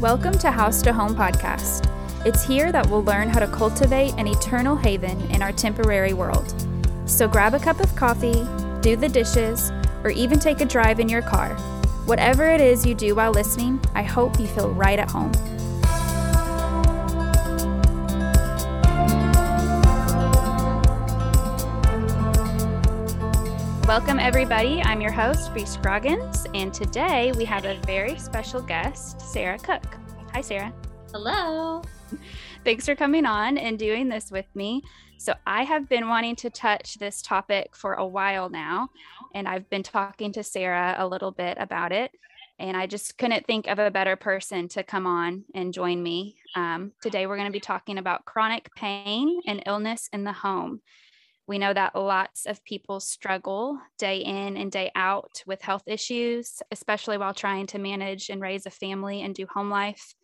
Welcome to House to Home podcast. It's here that we'll learn how to cultivate an eternal haven in our temporary world. So grab a cup of coffee, do the dishes, or even take a drive in your car. Whatever it is you do while listening, I hope you feel right at home. Welcome, everybody. I'm your host, Bree Scroggins, and today we have a very special guest, Sarah Cook. Hi, Sarah. Hello. Thanks for coming on and doing this with me. So, I have been wanting to touch this topic for a while now, and I've been talking to Sarah a little bit about it. And I just couldn't think of a better person to come on and join me. Um, today, we're going to be talking about chronic pain and illness in the home. We know that lots of people struggle day in and day out with health issues, especially while trying to manage and raise a family and do home life.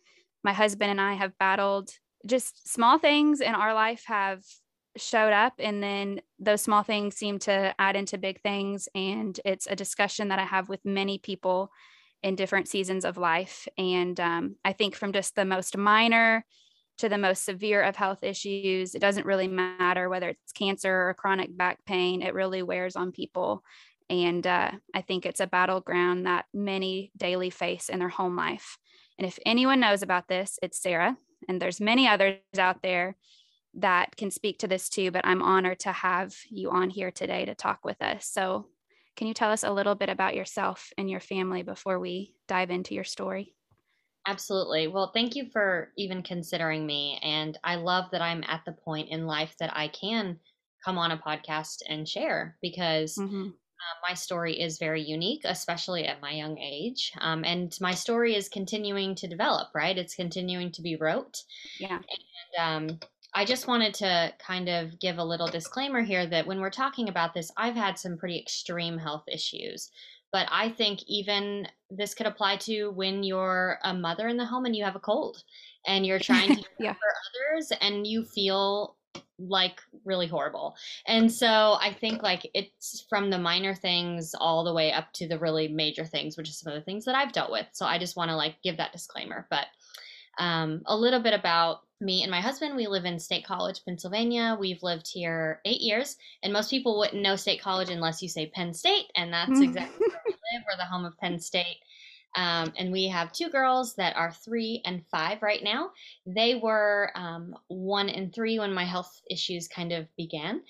My husband and I have battled just small things in our life have showed up and then those small things seem to add into big things and it's a discussion that i have with many people in different seasons of life and um, i think from just the most minor to the most severe of health issues. It doesn't really matter whether it's cancer or chronic back pain, it really wears on people. And uh, I think it's a battleground that many daily face in their home life. And if anyone knows about this, it's Sarah. And there's many others out there that can speak to this too, but I'm honored to have you on here today to talk with us. So, can you tell us a little bit about yourself and your family before we dive into your story? Absolutely. Well, thank you for even considering me. And I love that I'm at the point in life that I can come on a podcast and share because mm-hmm. uh, my story is very unique, especially at my young age. Um, and my story is continuing to develop, right? It's continuing to be wrote. Yeah. And um, I just wanted to kind of give a little disclaimer here that when we're talking about this, I've had some pretty extreme health issues. But I think even this could apply to when you're a mother in the home and you have a cold and you're trying to yeah. for others and you feel like really horrible. And so I think like it's from the minor things all the way up to the really major things, which is some of the things that I've dealt with. So I just want to like give that disclaimer. But um, a little bit about me and my husband. We live in State College, Pennsylvania. We've lived here eight years, and most people wouldn't know State College unless you say Penn State, and that's mm. exactly where we live. We're the home of Penn State. Um, and we have two girls that are three and five right now. They were um, one and three when my health issues kind of began.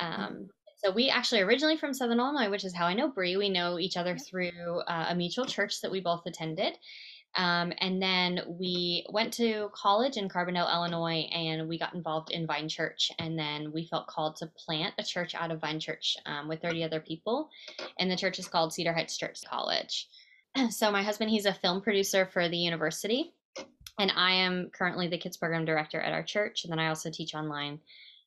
Um, so we actually originally from Southern Illinois, which is how I know Bree. We know each other through uh, a mutual church that we both attended. Um, and then we went to college in Carbondale, Illinois, and we got involved in Vine Church. And then we felt called to plant a church out of Vine Church um, with 30 other people. And the church is called Cedar Heights Church College. So my husband, he's a film producer for the university. And I am currently the kids program director at our church. And then I also teach online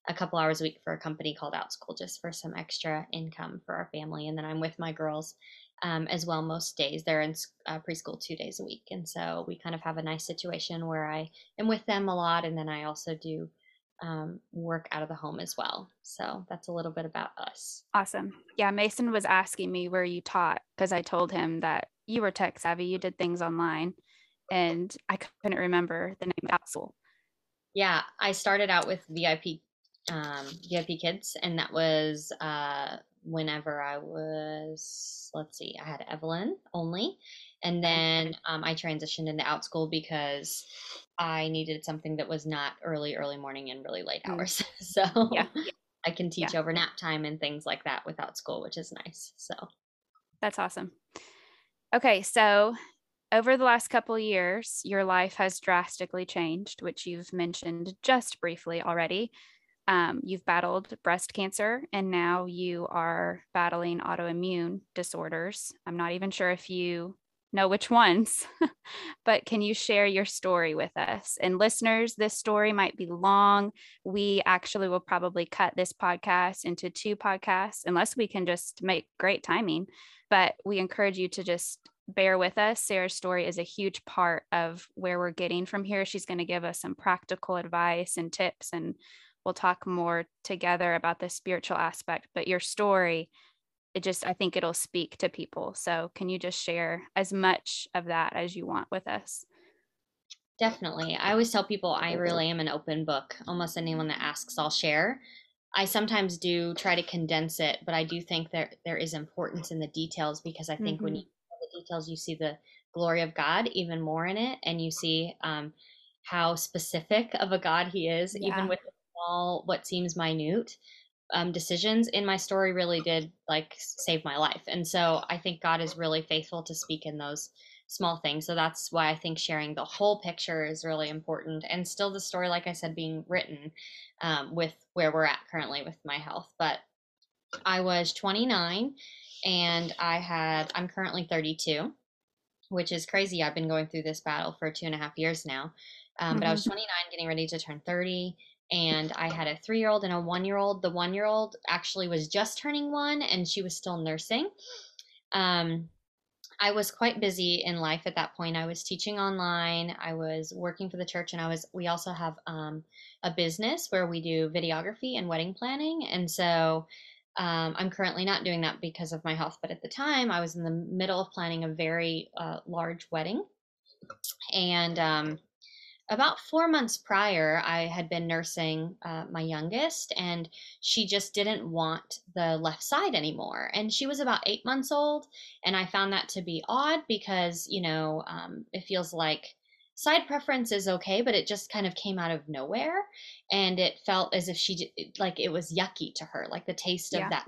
a couple hours a week for a company called Outschool just for some extra income for our family. And then I'm with my girls um, as well most days. They're in uh, preschool two days a week. And so we kind of have a nice situation where I am with them a lot. And then I also do um, work out of the home as well. So that's a little bit about us. Awesome. Yeah. Mason was asking me where you taught because I told him that you were tech savvy, you did things online. And I couldn't remember the name of school. Yeah, I started out with VIP um, VIP Kids, and that was uh, whenever I was, let's see, I had Evelyn only. And then um, I transitioned into Outschool because I needed something that was not early, early morning and really late mm. hours. so yeah. I can teach yeah. over nap time and things like that with Outschool, which is nice. So that's awesome. Okay. So over the last couple years, your life has drastically changed, which you've mentioned just briefly already um, you've battled breast cancer and now you are battling autoimmune disorders. I'm not even sure if you know which ones, but can you share your story with us? And listeners, this story might be long. We actually will probably cut this podcast into two podcasts unless we can just make great timing. But we encourage you to just bear with us. Sarah's story is a huge part of where we're getting from here. She's going to give us some practical advice and tips and we'll talk more together about the spiritual aspect but your story it just i think it'll speak to people so can you just share as much of that as you want with us Definitely. I always tell people I really am an open book. Almost anyone that asks, I'll share. I sometimes do try to condense it, but I do think that there is importance in the details because I think mm-hmm. when you the details, you see the glory of God even more in it, and you see um, how specific of a God He is, yeah. even with small, what seems minute um, decisions in my story. Really did like save my life, and so I think God is really faithful to speak in those small things. So that's why I think sharing the whole picture is really important. And still, the story, like I said, being written um, with where we're at currently with my health. But I was 29 and I had, I'm currently 32, which is crazy. I've been going through this battle for two and a half years now. Um, mm-hmm. But I was mm-hmm. 29, getting ready to turn 30 and I had a three year old and a one year old. The one year old actually was just turning one and she was still nursing. Um, I was quite busy in life at that point. I was teaching online. I was working for the church, and I was. We also have um, a business where we do videography and wedding planning, and so um, I'm currently not doing that because of my health. But at the time, I was in the middle of planning a very uh, large wedding, and um, about four months prior, I had been nursing uh, my youngest, and she just didn't want the left side anymore. And she was about eight months old, and I found that to be odd because, you know, um, it feels like side preference is okay, but it just kind of came out of nowhere, and it felt as if she like it was yucky to her, like the taste of yeah. that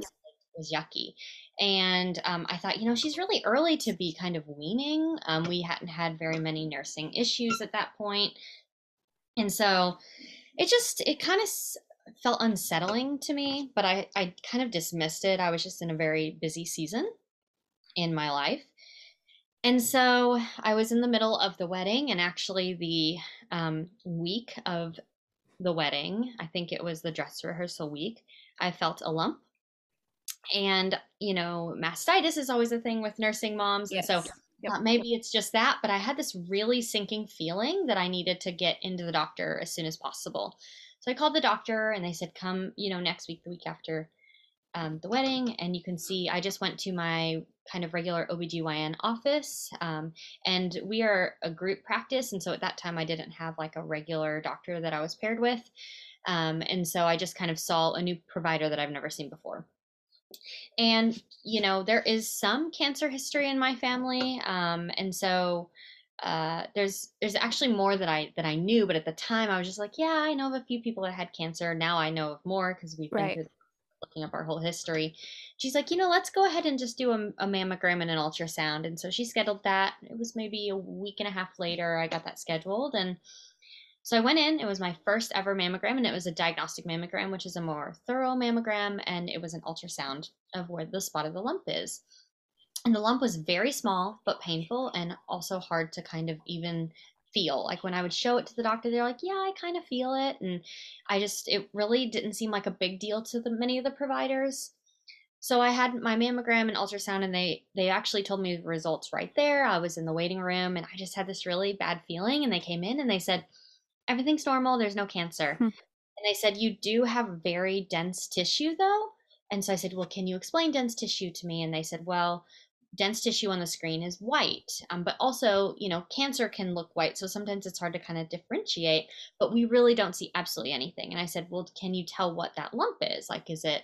was yucky. And um, I thought, you know, she's really early to be kind of weaning. Um, we hadn't had very many nursing issues at that point. And so it just, it kind of felt unsettling to me, but I, I kind of dismissed it. I was just in a very busy season in my life. And so I was in the middle of the wedding, and actually, the um, week of the wedding, I think it was the dress rehearsal week, I felt a lump and you know mastitis is always a thing with nursing moms yes. and so yep. maybe it's just that but i had this really sinking feeling that i needed to get into the doctor as soon as possible so i called the doctor and they said come you know next week the week after um, the wedding and you can see i just went to my kind of regular obgyn office um, and we are a group practice and so at that time i didn't have like a regular doctor that i was paired with um, and so i just kind of saw a new provider that i've never seen before and you know there is some cancer history in my family um, and so uh, there's there's actually more that I that I knew, but at the time I was just like, yeah, I know of a few people that had cancer. Now I know of more because we've right. been looking up our whole history. She's like, you know, let's go ahead and just do a, a mammogram and an ultrasound. And so she scheduled that. It was maybe a week and a half later I got that scheduled, and so I went in, it was my first ever mammogram, and it was a diagnostic mammogram, which is a more thorough mammogram, and it was an ultrasound of where the spot of the lump is. And the lump was very small, but painful, and also hard to kind of even feel. Like when I would show it to the doctor, they're like, "Yeah, I kind of feel it," and I just it really didn't seem like a big deal to the many of the providers. So I had my mammogram and ultrasound, and they they actually told me the results right there. I was in the waiting room, and I just had this really bad feeling. And they came in and they said, everything's normal. There's no cancer. Hmm. And they said, You do have very dense tissue, though. And so I said, Well, can you explain dense tissue to me? And they said, Well, dense tissue on the screen is white. Um, but also, you know, cancer can look white. So sometimes it's hard to kind of differentiate, but we really don't see absolutely anything. And I said, Well, can you tell what that lump is? Like, is it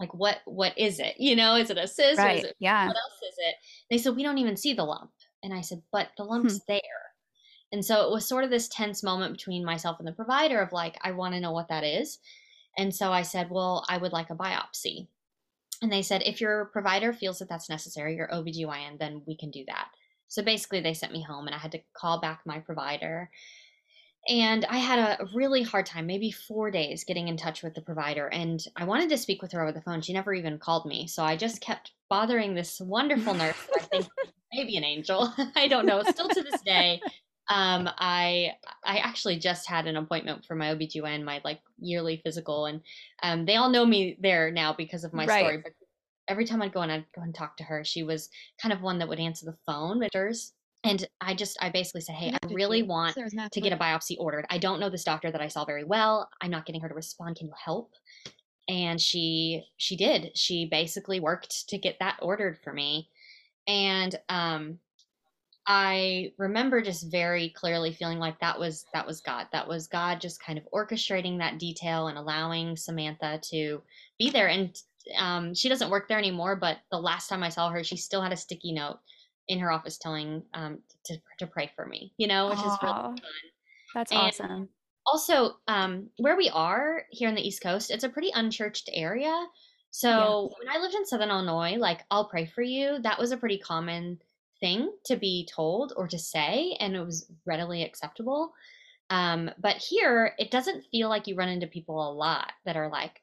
like what what is it you know is it a cyst right. It, yeah what else is it they said we don't even see the lump and i said but the lump's hmm. there and so it was sort of this tense moment between myself and the provider of like, I want to know what that is. And so I said, Well, I would like a biopsy. And they said, If your provider feels that that's necessary, your OBGYN, then we can do that. So basically, they sent me home and I had to call back my provider. And I had a really hard time, maybe four days, getting in touch with the provider. And I wanted to speak with her over the phone. She never even called me. So I just kept bothering this wonderful nurse. I think maybe an angel. I don't know. Still to this day, um, I I actually just had an appointment for my OBGYN, my like yearly physical, and um, they all know me there now because of my right. story. But every time I'd go and I'd go and talk to her, she was kind of one that would answer the phone, and I just I basically said, "Hey, I really want to get a biopsy ordered. I don't know this doctor that I saw very well. I'm not getting her to respond. Can you help?" And she she did. She basically worked to get that ordered for me, and um, I remember just very clearly feeling like that was that was God. That was God just kind of orchestrating that detail and allowing Samantha to be there. And um, she doesn't work there anymore, but the last time I saw her, she still had a sticky note in her office telling um, to to pray for me. You know, which Aww, is really fun. That's and awesome. Also, um, where we are here in the East Coast, it's a pretty unchurched area. So yeah. when I lived in Southern Illinois, like I'll pray for you, that was a pretty common thing to be told or to say, and it was readily acceptable. Um, but here, it doesn't feel like you run into people a lot that are like,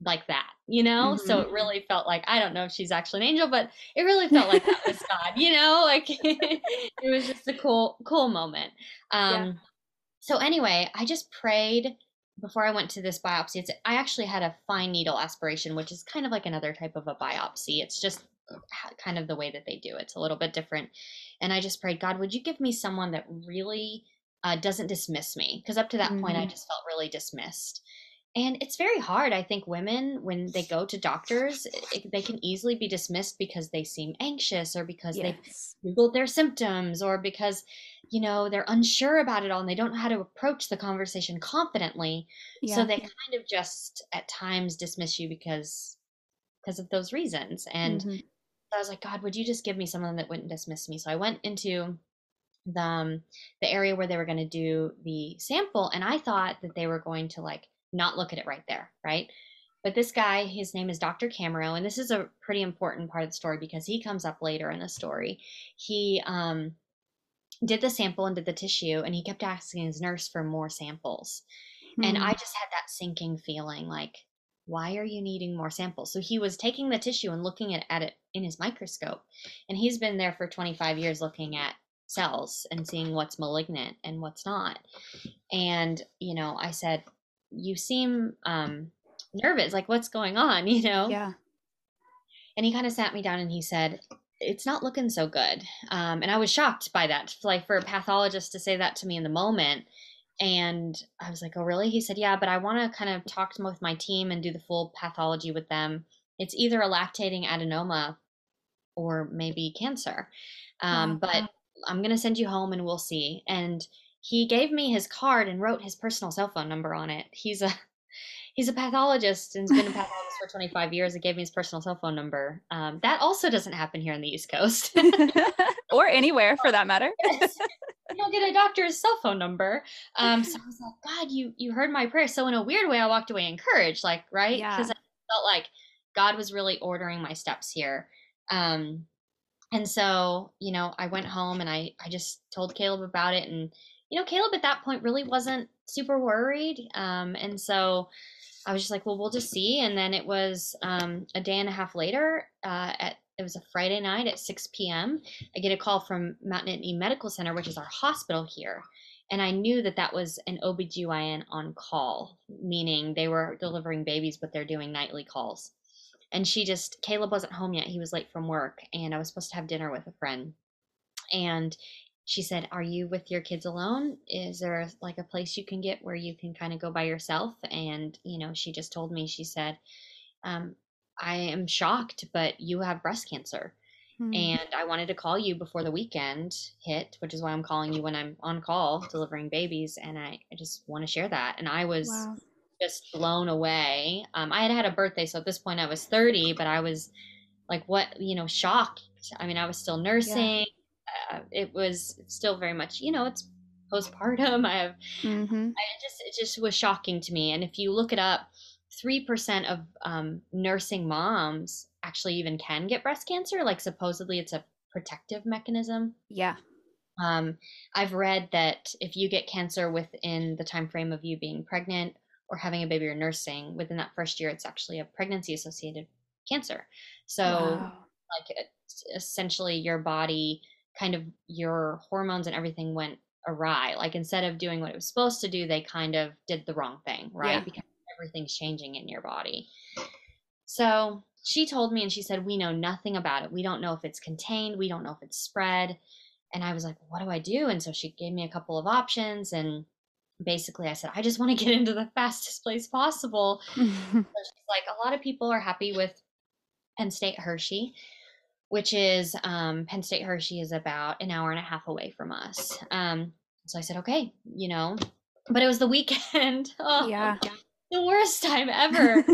like that, you know? Mm-hmm. So it really felt like, I don't know if she's actually an angel, but it really felt like that was God, you know? Like it was just a cool, cool moment. Um, yeah. So anyway, I just prayed before I went to this biopsy. It's, I actually had a fine needle aspiration, which is kind of like another type of a biopsy. It's just kind of the way that they do. It's a little bit different. And I just prayed, God, would you give me someone that really uh, doesn't dismiss me? Because up to that mm-hmm. point, I mm-hmm. just felt really dismissed. And it's very hard. I think women, when they go to doctors, it, they can easily be dismissed because they seem anxious or because yes. they've Googled their symptoms or because, you know, they're unsure about it all and they don't know how to approach the conversation confidently. Yeah. So they kind of just at times dismiss you because because of those reasons. And mm-hmm. I was like, God, would you just give me someone that wouldn't dismiss me? So I went into the um, the area where they were going to do the sample, and I thought that they were going to like not look at it right there, right? But this guy, his name is Dr. Camero, and this is a pretty important part of the story because he comes up later in the story. He um, did the sample and did the tissue, and he kept asking his nurse for more samples. Mm-hmm. And I just had that sinking feeling like, why are you needing more samples? So he was taking the tissue and looking at, at it in his microscope. And he's been there for 25 years looking at cells and seeing what's malignant and what's not. And, you know, I said, You seem um, nervous. Like, what's going on? You know? Yeah. And he kind of sat me down and he said, It's not looking so good. Um, and I was shocked by that. Like, for a pathologist to say that to me in the moment, and I was like, oh, really? He said, yeah, but I want to kind of talk to with my team and do the full pathology with them. It's either a lactating adenoma or maybe cancer. Um, But I'm going to send you home and we'll see. And he gave me his card and wrote his personal cell phone number on it. He's a he's a pathologist and has been a pathologist for 25 years and gave me his personal cell phone number. Um, that also doesn't happen here on the East Coast. or anywhere for that matter. yes you don't get a doctor's cell phone number. Um, so I was like, God, you you heard my prayer. So in a weird way, I walked away encouraged, like right, because yeah. I felt like God was really ordering my steps here. Um, and so you know, I went home and I I just told Caleb about it, and you know, Caleb at that point really wasn't super worried. Um, and so I was just like, well, we'll just see. And then it was um, a day and a half later uh, at it was a Friday night at 6 p.m. I get a call from Mount Nittany Medical Center, which is our hospital here. And I knew that that was an OBGYN on call, meaning they were delivering babies, but they're doing nightly calls. And she just, Caleb wasn't home yet. He was late from work, and I was supposed to have dinner with a friend. And she said, Are you with your kids alone? Is there like a place you can get where you can kind of go by yourself? And, you know, she just told me, she said, um, I am shocked, but you have breast cancer. Hmm. And I wanted to call you before the weekend hit, which is why I'm calling you when I'm on call delivering babies. And I, I just want to share that. And I was wow. Just blown away. Um, I had had a birthday. So at this point I was 30, but I was like, what, you know, shocked. I mean, I was still nursing. Yeah. Uh, it was still very much, you know, it's postpartum. I have, mm-hmm. I just, it just was shocking to me. And if you look it up, 3% of um, nursing moms actually even can get breast cancer. Like, supposedly, it's a protective mechanism. Yeah. Um, I've read that if you get cancer within the time frame of you being pregnant or having a baby or nursing, within that first year, it's actually a pregnancy associated cancer. So, wow. like, essentially, your body kind of your hormones and everything went awry. Like, instead of doing what it was supposed to do, they kind of did the wrong thing, right? Yeah. Because everything's changing in your body. So she told me and she said, We know nothing about it. We don't know if it's contained. We don't know if it's spread. And I was like, What do I do? And so she gave me a couple of options. And basically, I said, I just want to get into the fastest place possible. so like, A lot of people are happy with Penn State Hershey. which is um, Penn State Hershey is about an hour and a half away from us. Um, so I said, okay, you know, but it was the weekend. oh, Yeah. the worst time ever.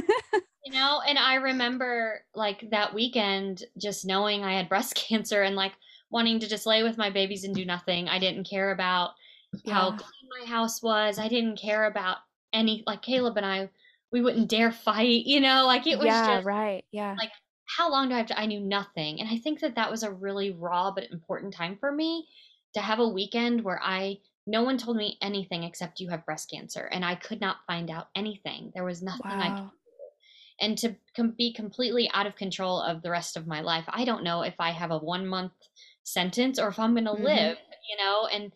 you know, and I remember like that weekend just knowing I had breast cancer and like wanting to just lay with my babies and do nothing. I didn't care about how clean my house was. I didn't care about any like Caleb and I we wouldn't dare fight, you know, like it was yeah, just right. Yeah. like how long do I have to I knew nothing. And I think that that was a really raw but important time for me to have a weekend where I no one told me anything except you have breast cancer and I could not find out anything. There was nothing I could Wow. and to com- be completely out of control of the rest of my life. I don't know if I have a one month sentence or if I'm going to Mhm. live, you know, and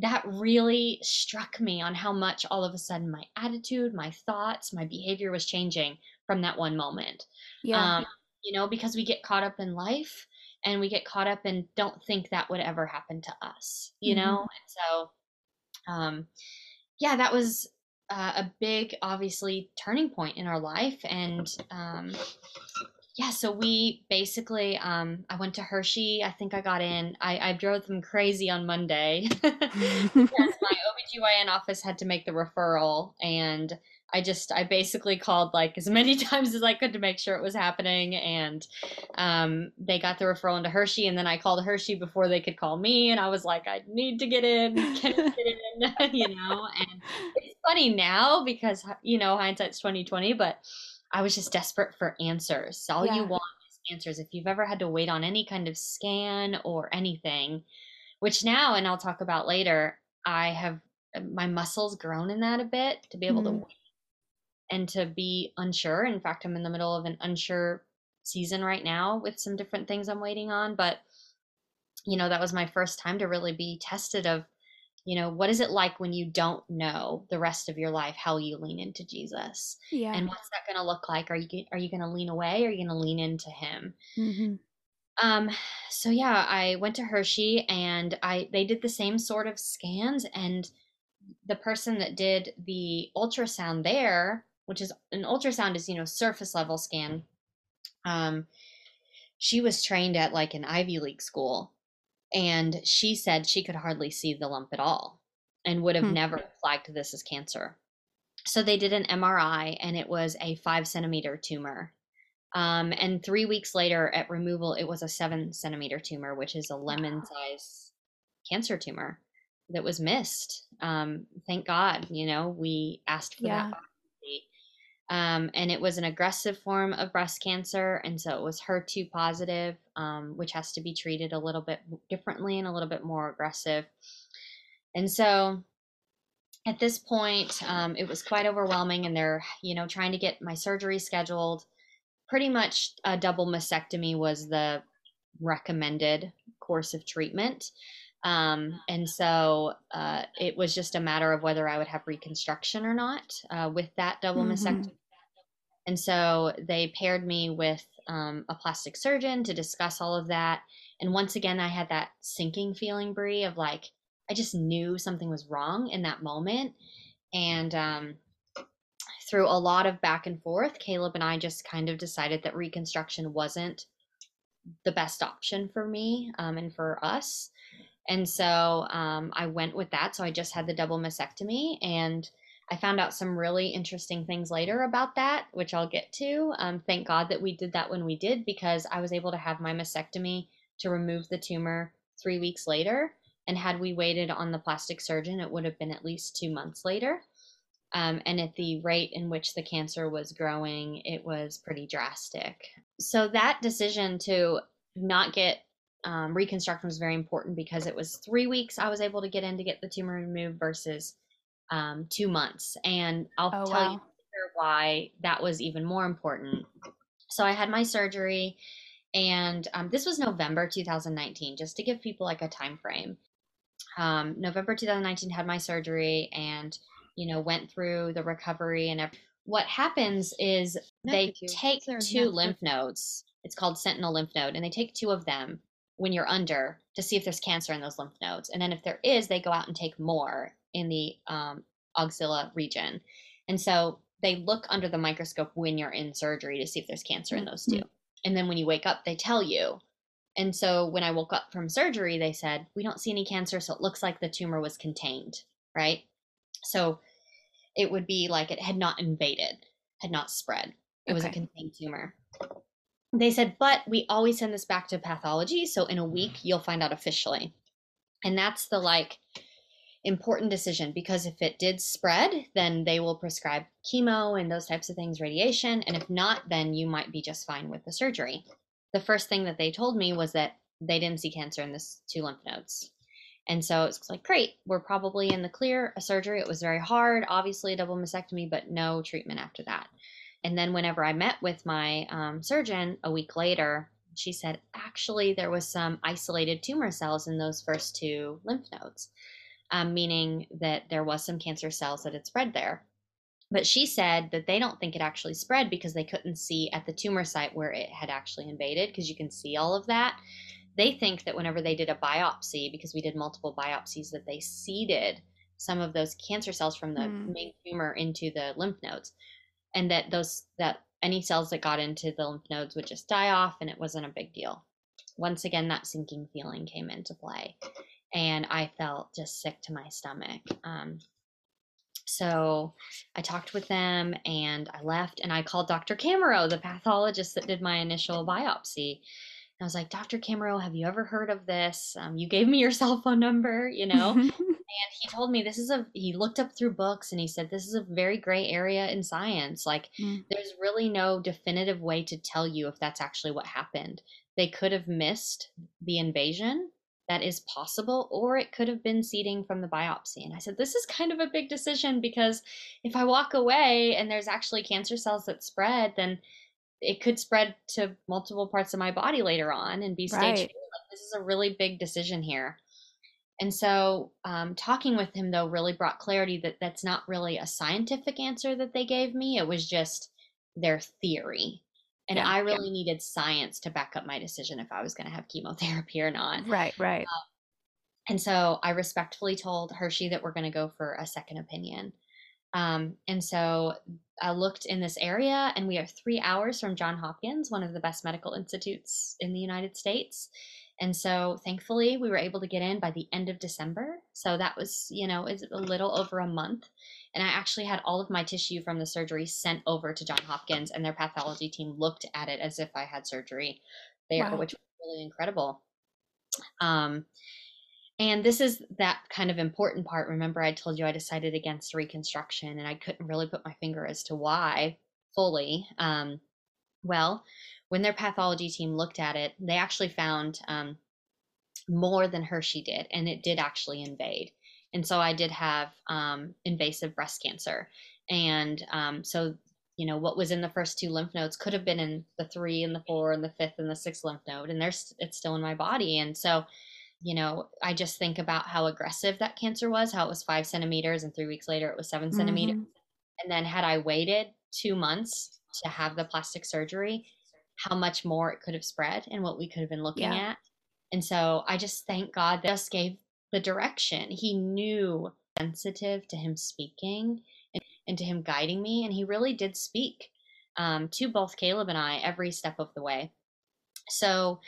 that really struck me on how much all of a sudden my attitude, my thoughts, my behavior was changing from that one moment. Yeah. Um, you know, because we get caught up in life and we get caught up and don't think that would ever happen to us, you Mhm. know? And so, um, yeah, that was uh, a big, obviously, turning point in our life. And um, yeah, so we basically, um, I went to Hershey. I think I got in. I, I drove them crazy on Monday my OBGYN office had to make the referral. And I just, I basically called like as many times as I could to make sure it was happening. And um, they got the referral into Hershey. And then I called Hershey before they could call me. And I was like, I need to get in. Can I get in? you know? And it's funny now because, you know, hindsight's 2020, but I was just desperate for answers. All you want is answers. If you've ever had to wait on any kind of scan or anything, which now, and I'll talk about later, I have my muscles grown in that a bit to be able to Mhm. wait and to be unsure. In fact, I'm in the middle of an unsure season right now with some different things I'm waiting on. But, you know, that was my first time to really be tested of, you know, what is it like when you don't know the rest of your life how you lean into Jesus? yeah. and what's that going to look like are you are you going to lean away or are you going to lean into him hmm um so yeah i went to hershey and i they did the same sort of scans and the person that did the ultrasound there which is an ultrasound is you know surface level scan um she was trained at like an ivy league school and she said she could hardly see the lump at all and would have Hmm. never flagged this as cancer so they did an MRI and it was a five centimeter tumor. Um, and three weeks later at removal, it was a seven centimeter tumor, which is a lemon size cancer tumor that was missed. Um, thank God, you know, we asked for Yeah. that. Um, and it was an aggressive form of breast cancer. And so it was HER2 positive, um, which has to be treated a little bit differently and a little bit more aggressive. And so at this point, um, it was quite overwhelming, and they're, you know, trying to get my surgery scheduled. Pretty much a double mastectomy was the recommended course of treatment. Um, and so uh, it was just a matter of whether I would have reconstruction or not uh, with that double Mhm. mastectomy. And so they paired me with um, a plastic surgeon to discuss all of that. And once again, I had that sinking feeling, Bree, of like, I just knew something was wrong in that moment. And um, through a lot of back and forth, Caleb and I just kind of decided that reconstruction wasn't the best option for me um, and for us. And so um, I went with that. So I just had the double mastectomy and I found out some really interesting things later about that, which I'll get to. Um, thank God that we did that when we did because I was able to have my mastectomy to remove the tumor three weeks later. And had we waited on the plastic surgeon, it would have been at least two months later. Um, and at the rate in which the cancer was growing, it was pretty drastic. So that decision to not get um, reconstruction was very important because it was three weeks I was able to get in to get the tumor removed versus um, two months. And I'll Oh, tell you wow. later why that was even more important. So I had my surgery, and um, this was November 2019, just to give people like a time frame. Um, November 2019 had my surgery, and you know went through the recovery and everything. What happens is they take Sarah, two Matthew. lymph nodes. It's called sentinel lymph node, and they take two of them when you're under to see if there's cancer in those lymph nodes. And then if there is, they go out and take more in the um, axilla region. And so they look under the microscope when you're in surgery to see if there's cancer in those two. And then when you wake up, they tell you And so when I woke up from surgery, they said, We don't see any cancer. So it looks like the tumor was contained, right? So it would be like it had not invaded, had not spread. It okay. was a contained tumor. They said, But we always send this back to pathology. So in a week, you'll find out officially. And that's the like, important decision because if it did spread, then they will prescribe chemo and those types of things, radiation. And if not, then you might be just fine with the surgery. The first thing that they told me was that they didn't see cancer in this two lymph nodes. And so it's like, great, we're probably in the clear. A surgery, it was very hard, obviously a double mastectomy, but no treatment after that. And then whenever I met with my um, surgeon a week later, she said, actually, there was some isolated tumor cells in those first two lymph nodes um, meaning that there was some cancer cells that had spread there. But she said that they don't think it actually spread because they couldn't see at the tumor site where it had actually invaded, because you can see all of that. They think that whenever they did a biopsy, because we did multiple biopsies, that they seeded some of those cancer cells from the mm. main tumor into the lymph nodes, and that those that any cells that got into the lymph nodes would just die off, and it wasn't a big deal. Once again, that sinking feeling came into play and I felt just sick to my stomach. Um, so I talked with them and I left and I called Dr. Camero, the pathologist that did my initial biopsy. And I was like, Dr. Camero, have you ever heard of this? Um, you gave me your cell phone number, you know? and he told me this is a, he looked up through books and he said, this is a very gray area in science. Like, mm. there's really no definitive way to tell you if that's actually what happened. They could have missed the invasion that is possible, or it could have been seeding from the biopsy. And I said, This is kind of a big decision because if I walk away and there's actually cancer cells that spread, then it could spread to multiple parts of my body later on and be stage right. four. This is a really big decision here. And so, um, talking with him though really brought clarity that that's not really a scientific answer that they gave me. It was just their theory and yeah, I really yeah. needed science to back up my decision if I was going to have chemotherapy or not. Right, right. Um, and so I respectfully told Hershey that we're going to go for a second opinion. Um, and so I looked in this area, and we are three hours from John Hopkins, one of the best medical institutes in the United States. And so thankfully, we were able to get in by the end of December. So that was, you know, it's a little over a month. And I actually had all of my tissue from the surgery sent over to John Hopkins, and their pathology team looked at it as if I had surgery there, wow. which was really incredible. Um, and this is that kind of important part. Remember, I told you I decided against reconstruction, and I couldn't really put my finger as to why fully. Um, well, when their pathology team looked at it, they actually found um, more than Hershey did, and it did actually invade. And so I did have um, invasive breast cancer. And um, so, you know, what was in the first two lymph nodes could have been in the three and the four and the fifth and the sixth lymph node. And there's, it's still in my body. And so, you know, I just think about how aggressive that cancer was, how it was five centimeters, and three weeks later it was 7 mm-hmm. centimeters. And then had I waited two months to have the plastic surgery, how much more it could have spread and what we could have been looking yeah. at. And so I just thank God that just gave the direction. He knew sensitive to him speaking and, and to him guiding me. And he really did speak um, to both Caleb and I every step of the way. So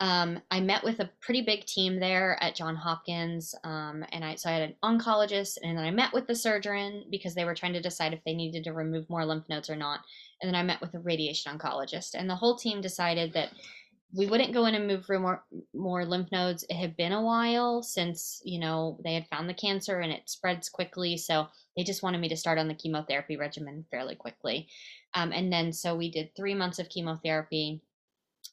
um, I met with a pretty big team there at John Hopkins, um, and I so I had an oncologist, and then I met with the surgeon because they were trying to decide if they needed to remove more lymph nodes or not. And then I met with a radiation oncologist, and the whole team decided that we wouldn't go in and move for more more lymph nodes. It had been a while since you know they had found the cancer and it spreads quickly, so they just wanted me to start on the chemotherapy regimen fairly quickly. Um, and then so we did three months of chemotherapy,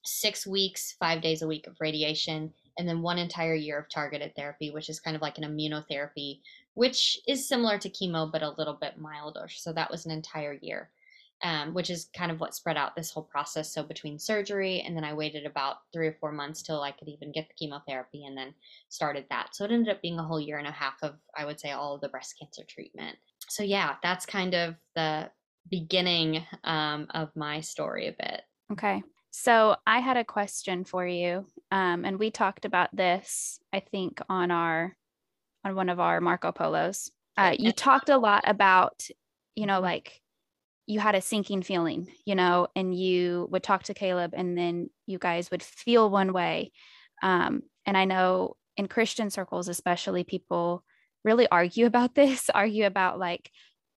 six weeks, five days a week of radiation, and then one entire year of targeted therapy, which is kind of like an immunotherapy, which is similar to chemo but a little bit milder. So that was an entire year um, which is kind of what spread out this whole process. So between surgery and then I waited about three or four months till I could even get the chemotherapy and then started that. So it ended up being a whole year and a half of, I would say, all of the breast cancer treatment. So yeah, that's kind of the beginning um, of my story a bit. Okay. So I had a question for you, um, and we talked about this, I think, on our on one of our Marco Polos. Uh, you talked a lot about, you know, like you had a sinking feeling, you know, and you would talk to Caleb and then you guys would feel one way. Um, and I know in Christian circles, especially, people really argue about this, argue about like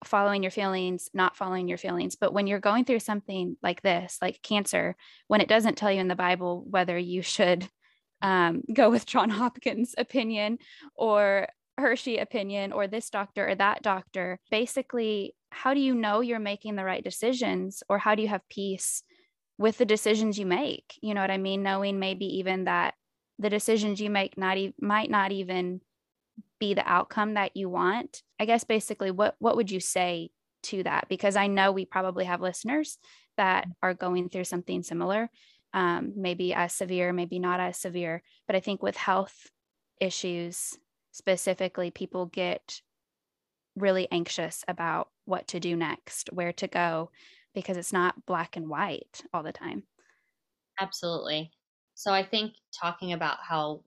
following your feelings, not following your feelings. But when you're going through something like this, like cancer, when it doesn't tell you in the Bible whether you should um, go with John Hopkins' opinion or Hershey opinion or this doctor or that doctor, basically how do you know you're making the right decisions or how do you have peace with the decisions you make? You know what i mean? Knowing maybe even that the decisions you make not e- might not even be the outcome that you want. I guess basically what what would you say to that? Because i know we probably have listeners that are going through something similar um, maybe as severe maybe not as severe but i think with health issues specifically people get really anxious about what to do next, where to go, because it's not black and white all the time. Absolutely. So I think talking about how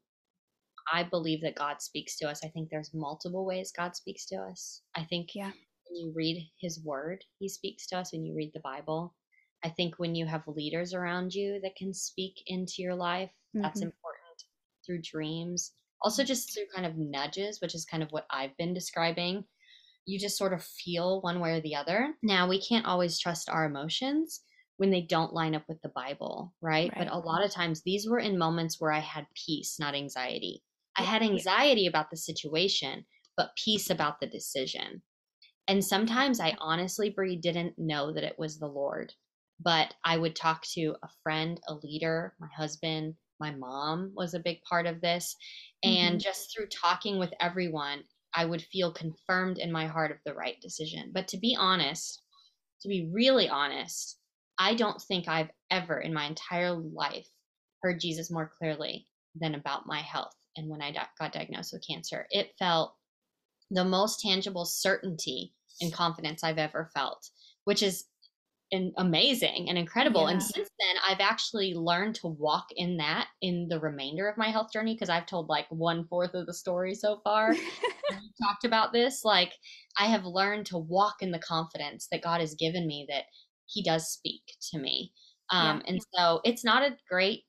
I believe that God speaks to us, I think there's multiple ways God speaks to us. I think yeah. when you read his word, he speaks to us when you read the Bible. I think when you have leaders around you that can speak into your life, mm-hmm. that's important through dreams. Also, just through kind of nudges, which is kind of what I've been describing you just sort of feel one way or the other. Now, we can't always trust our emotions when they don't line up with the Bible, right? right? But a lot of times these were in moments where I had peace, not anxiety. I had anxiety about the situation, but peace about the decision. And sometimes I honestly, Bree, didn't know that it was the Lord. But I would talk to a friend, a leader, my husband, my mom was a big part of this. And mm-hmm. just through talking with everyone, I would feel confirmed in my heart of the right decision. But to be honest, to be really honest, I don't think I've ever in my entire life heard Jesus more clearly than about my health and when I got diagnosed with cancer. It felt the most tangible certainty and confidence I've ever felt, which is and amazing and incredible. Yeah. And since then, I've actually learned to walk in that in the remainder of my health journey because I've told like one fourth of the story so far. talked about this. Like, I have learned to walk in the confidence that God has given me that He does speak to me. Um, yeah. And so it's not a great,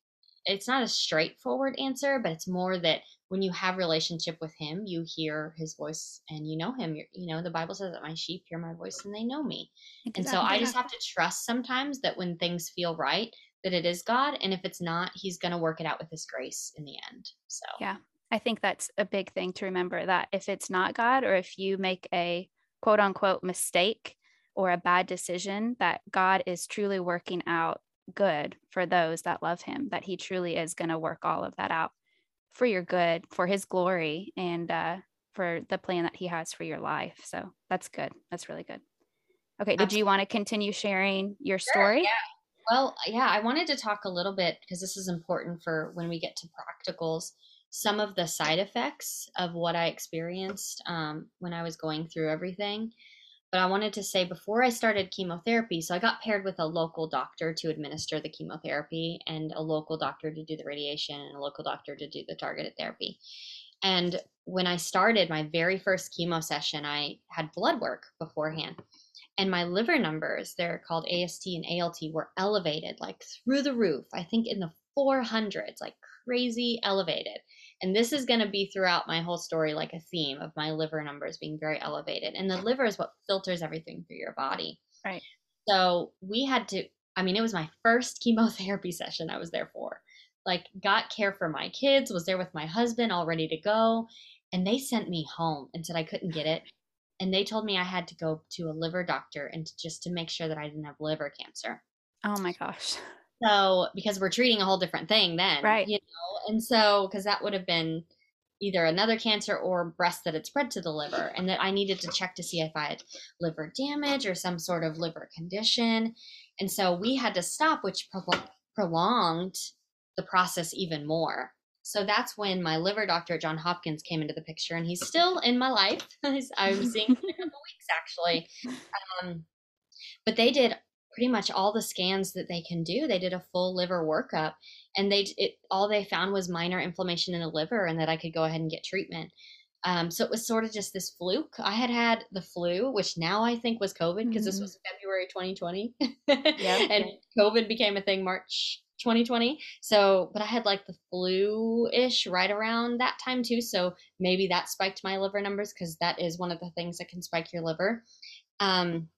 it's not a straightforward answer, but it's more that when you have relationship with him you hear his voice and you know him You're, you know the bible says that my sheep hear my voice and they know me. Exactly. and so i just have to trust sometimes that when things feel right that it is god and if it's not he's going to work it out with his grace in the end so. Yeah i think that's a big thing to remember that if it's not god or if you make a quote unquote mistake or a bad decision that god is truly working out good for those that love him that he truly is going to work all of that out for your good, for his glory, and uh, for the plan that he has for your life. So that's good. That's really good. Okay. Did you want to continue sharing your story? Sure, yeah. Well, yeah, I wanted to talk a little bit because this is important for when we get to practicals. Some of the side effects of what I experienced um, when I was going through everything. But I wanted to say before I started chemotherapy, so I got paired with a local doctor to administer the chemotherapy and a local doctor to do the radiation and a local doctor to do the targeted therapy. And when I started my very first chemo session, I had blood work beforehand. And my liver numbers, they're called AST and ALT, were elevated like through the roof. I think in the 400s, like crazy elevated. And this is going to be throughout my whole story, like a theme of my liver numbers being very elevated. And the liver is what filters everything through your body. Right. So we had to, I mean, it was my first chemotherapy session I was there for. Like, got care for my kids, was there with my husband, all ready to go. And they sent me home and said I couldn't get it. And they told me I had to go to a liver doctor and to, just to make sure that I didn't have liver cancer. Oh my gosh. So because we're treating a whole different thing then, right? You know, and so because that would have been either another cancer or breast that had spread to the liver, and that I needed to check to see if I had liver damage or some sort of liver condition, and so we had to stop, which pro- prolonged the process even more. So that's when my liver doctor at John Hopkins came into the picture, and he's still in my life. I'm seeing him in a couple weeks actually. Um, but they did pretty much all the scans that they can do. They did a full liver workup and they it all they found was minor inflammation in the liver and that I could go ahead and get treatment. Um, so it was sort of just this fluke. I had had the flu, which now I think was COVID because mm-hmm. this was February 2020. yeah. and COVID became a thing March 2020. So, but I had like the flu ish right around that time too. So maybe that spiked my liver numbers because that is one of the things that can spike your liver. Um,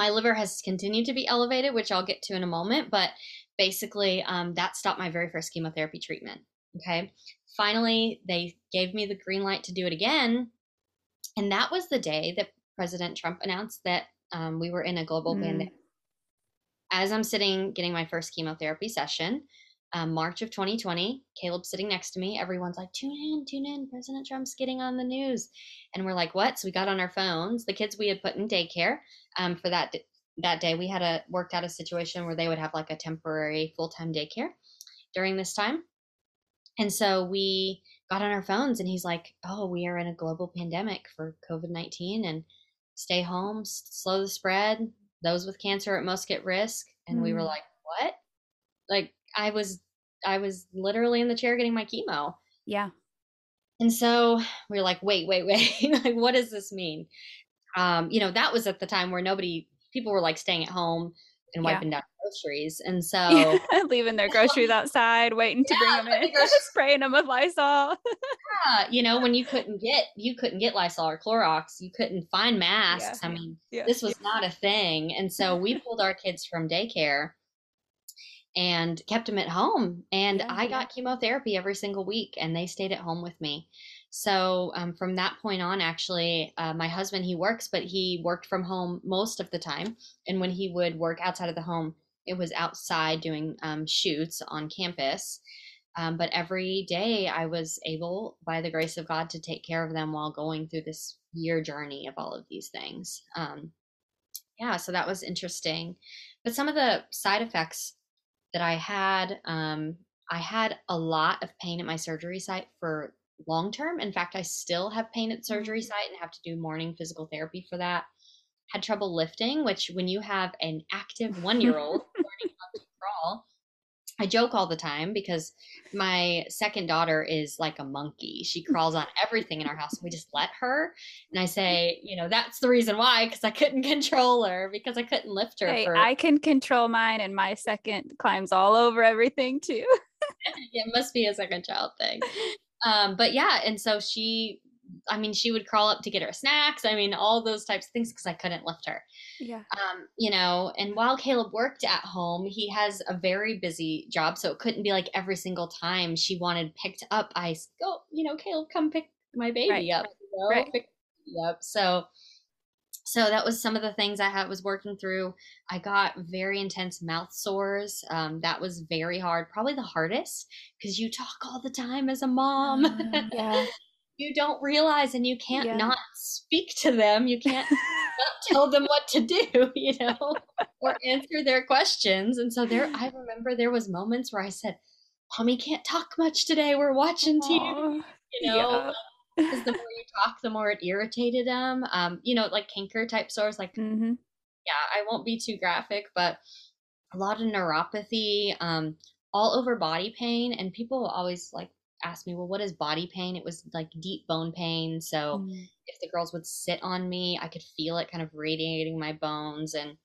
my liver has continued to be elevated, which I'll get to in a moment, but basically um, that stopped my very first chemotherapy treatment. Okay. Finally, they gave me the green light to do it again. And that was the day that President Trump announced that um, we were in a global mm. pandemic as I'm sitting getting my first chemotherapy session, um, March of 2020, Caleb sitting next to me. Everyone's like, tune in, tune in. President Trump's getting on the news. And we're like, what? So we got on our phones. The kids we had put in daycare um, for that, that day, we had a worked out a situation where they would have like a temporary full time daycare during this time. And so we got on our phones and he's like, oh, we are in a global pandemic for COVID 19 and stay home, slow the spread, those with cancer at most get risk and mm. we were mm. like what like i was i was literally in the chair getting my chemo yeah and so we were like wait wait wait like what does this mean um you know that was at the time where nobody people were like staying at home and wiping yeah. down groceries. And so leaving their groceries outside, waiting to yeah, bring them in, spraying them with Lysol. yeah, you know, when you couldn't get you couldn't get Lysol or Clorox, you couldn't find masks. I mean, this was not a thing. And so we pulled our kids from daycare and kept them at home. And I got chemotherapy every single week and they stayed at home with me. So um, from that point on, actually, uh, my husband he works, but he worked from home most of the time. And when he would work outside of the home, it was outside doing um, shoots on campus. Um, but every day I was able, by the grace of God, to take care of them while going through this year journey of all of these things. Um, yeah, so that was interesting. But some of the side effects that I had, um, I had a lot of pain at my surgery site for long term. In fact, I still have pain at surgery mm-hmm. site and have to do morning physical therapy for that. Had trouble lifting, which when you have an active one year old learning how to crawl, I joke all the time because my second daughter is like a monkey. She crawls on everything in our house. We just let her. And I say, you know, that's the reason why, because I couldn't control her because I couldn't lift her. Hey, for... I can control mine, and my second climbs all over everything too. it must be a second child thing. Um, but yeah, and so she, I mean, she would crawl up to get her snacks. I mean, all those types of things because I couldn't lift her. Yeah. Um, you know, and while Caleb worked at home, he has a very busy job, so it couldn't be like every single time she wanted picked up. I go, you know, Caleb, come pick my baby right. up. You know, right. up. So so that was some of the things I had was working through. I got very intense mouth sores. Um, that was very hard, probably the hardest because you talk all the time as a mom. Uh, yeah. you don't realize, and you can't yeah. not speak to them. You can't tell them what to do, you know, or answer their questions. And so there, I remember there was moments where I said, "Mommy can't talk much today. We're watching TV." You know. Yeah because the more you talk, the more it irritated him. Um, you know, like canker type sores. Like, mm-hmm. yeah, I won't be too graphic, but a lot of neuropathy, um, all over body pain, and people will always like ask me, well, what is body pain? It was like deep bone pain. So mm. if the girls would sit on me, I could feel it kind of radiating my bones and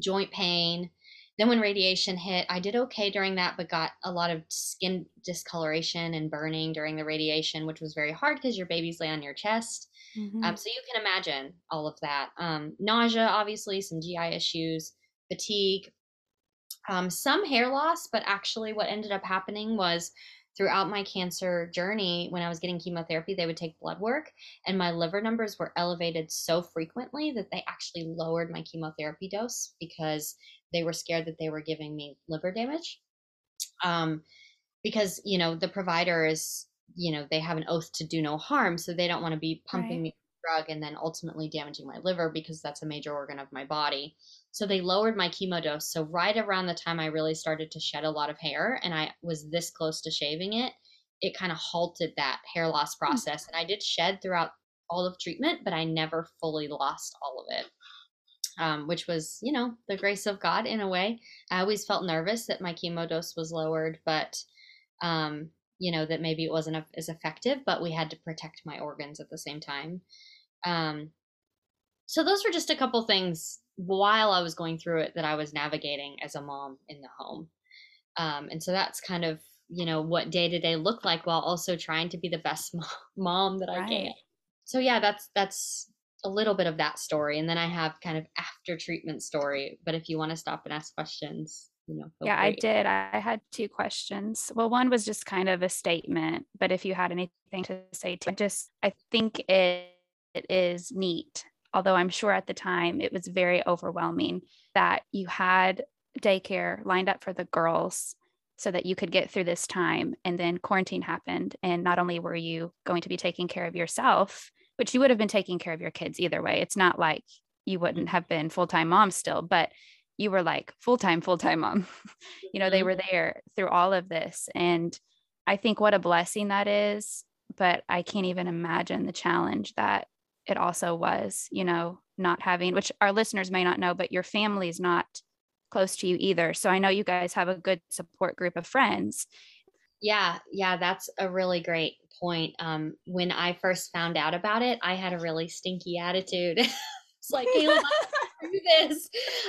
joint pain. Then when radiation hit, I did okay during that, but got a lot of skin discoloration and burning during the radiation, which was very hard because your babies lay on your chest. Mm-hmm. Um, so you can imagine all of that. Um, nausea, obviously, some GI issues, fatigue, um, some hair loss, but actually what ended up happening was throughout my cancer journey, when I was getting chemotherapy, they would take blood work, and my liver numbers were elevated so frequently that they actually lowered my chemotherapy dose because they were scared that they were giving me liver damage. Um, because you know the provider is you know they have an oath to do no harm, so they don't want to be pumping right. me drug and then ultimately damaging my liver because that's a major organ of my body. So they lowered my chemo dose. So right around the time I really started to shed a lot of hair and I was this close to shaving it, it kind of halted that hair loss hmm. process. Mm-hmm. And I did shed throughout all of treatment, but I never fully lost all of it um, which was, you know, the grace of God in a way. I always felt nervous that my chemo dose was lowered, but um, you know, that maybe it wasn't as effective, but we had to protect my organs at the same time. Um, so those were just a couple things while I was going through it that I was navigating as a mom in the home. Um, and so that's kind of, you know, what day to day looked like while also trying to be the best mom that I right. can. So yeah, that's, that's a little bit of that story. And then I have kind of after treatment story, but if you want to stop and ask questions, you know. Yeah, I did. I had two questions. Well, one was just kind of a statement, but if you had anything to say to just I think it, it is neat although I'm sure at the time it was very overwhelming that you had daycare lined up for the girls so that you could get through this time. And then quarantine happened. And not only were you going to be taking care of yourself, which you would have been taking care of your kids either way. It's not like you wouldn't have been full time mom still, but you were like full time, full time mom. you know, they mm-hmm. were there through all of this. And I think what a blessing that is. But I can't even imagine the challenge that it also was, you know, not having, which our listeners may not know, but your family is not close to you either. So I know you guys have a good support group of friends. Yeah, yeah, that's a really great point. Um, when I first found out about it, I had a really stinky attitude. it's like, Caleb, do this.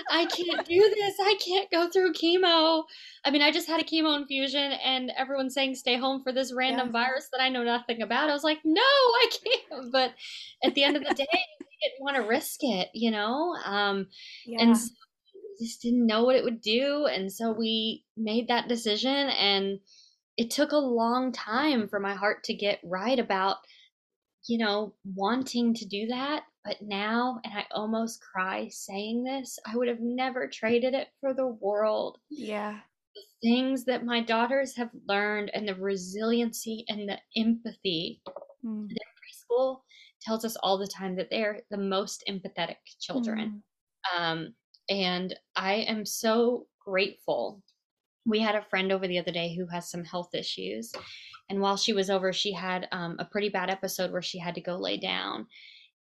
I can't do this. I can't go through chemo. I mean, I just had a chemo infusion and everyone's saying stay home for this random yeah. virus that I know nothing about. I was like, no, I can't. But at the end of the day, I didn't want to risk it, you know? Um, yeah. And so just didn't know what it would do. And so we made that decision. And it took a long time for my heart to get right about, you know, wanting to do that but now, and I almost cry saying this, I would have never traded it for the world. Yeah. The things that my daughters have learned and the resiliency and the empathy mm. that preschool tells us all the time that they're the most empathetic children. Mm. Um, and I am so grateful. We had a friend over the other day who has some health issues. And while she was over, she had um, a pretty bad episode where she had to go lay down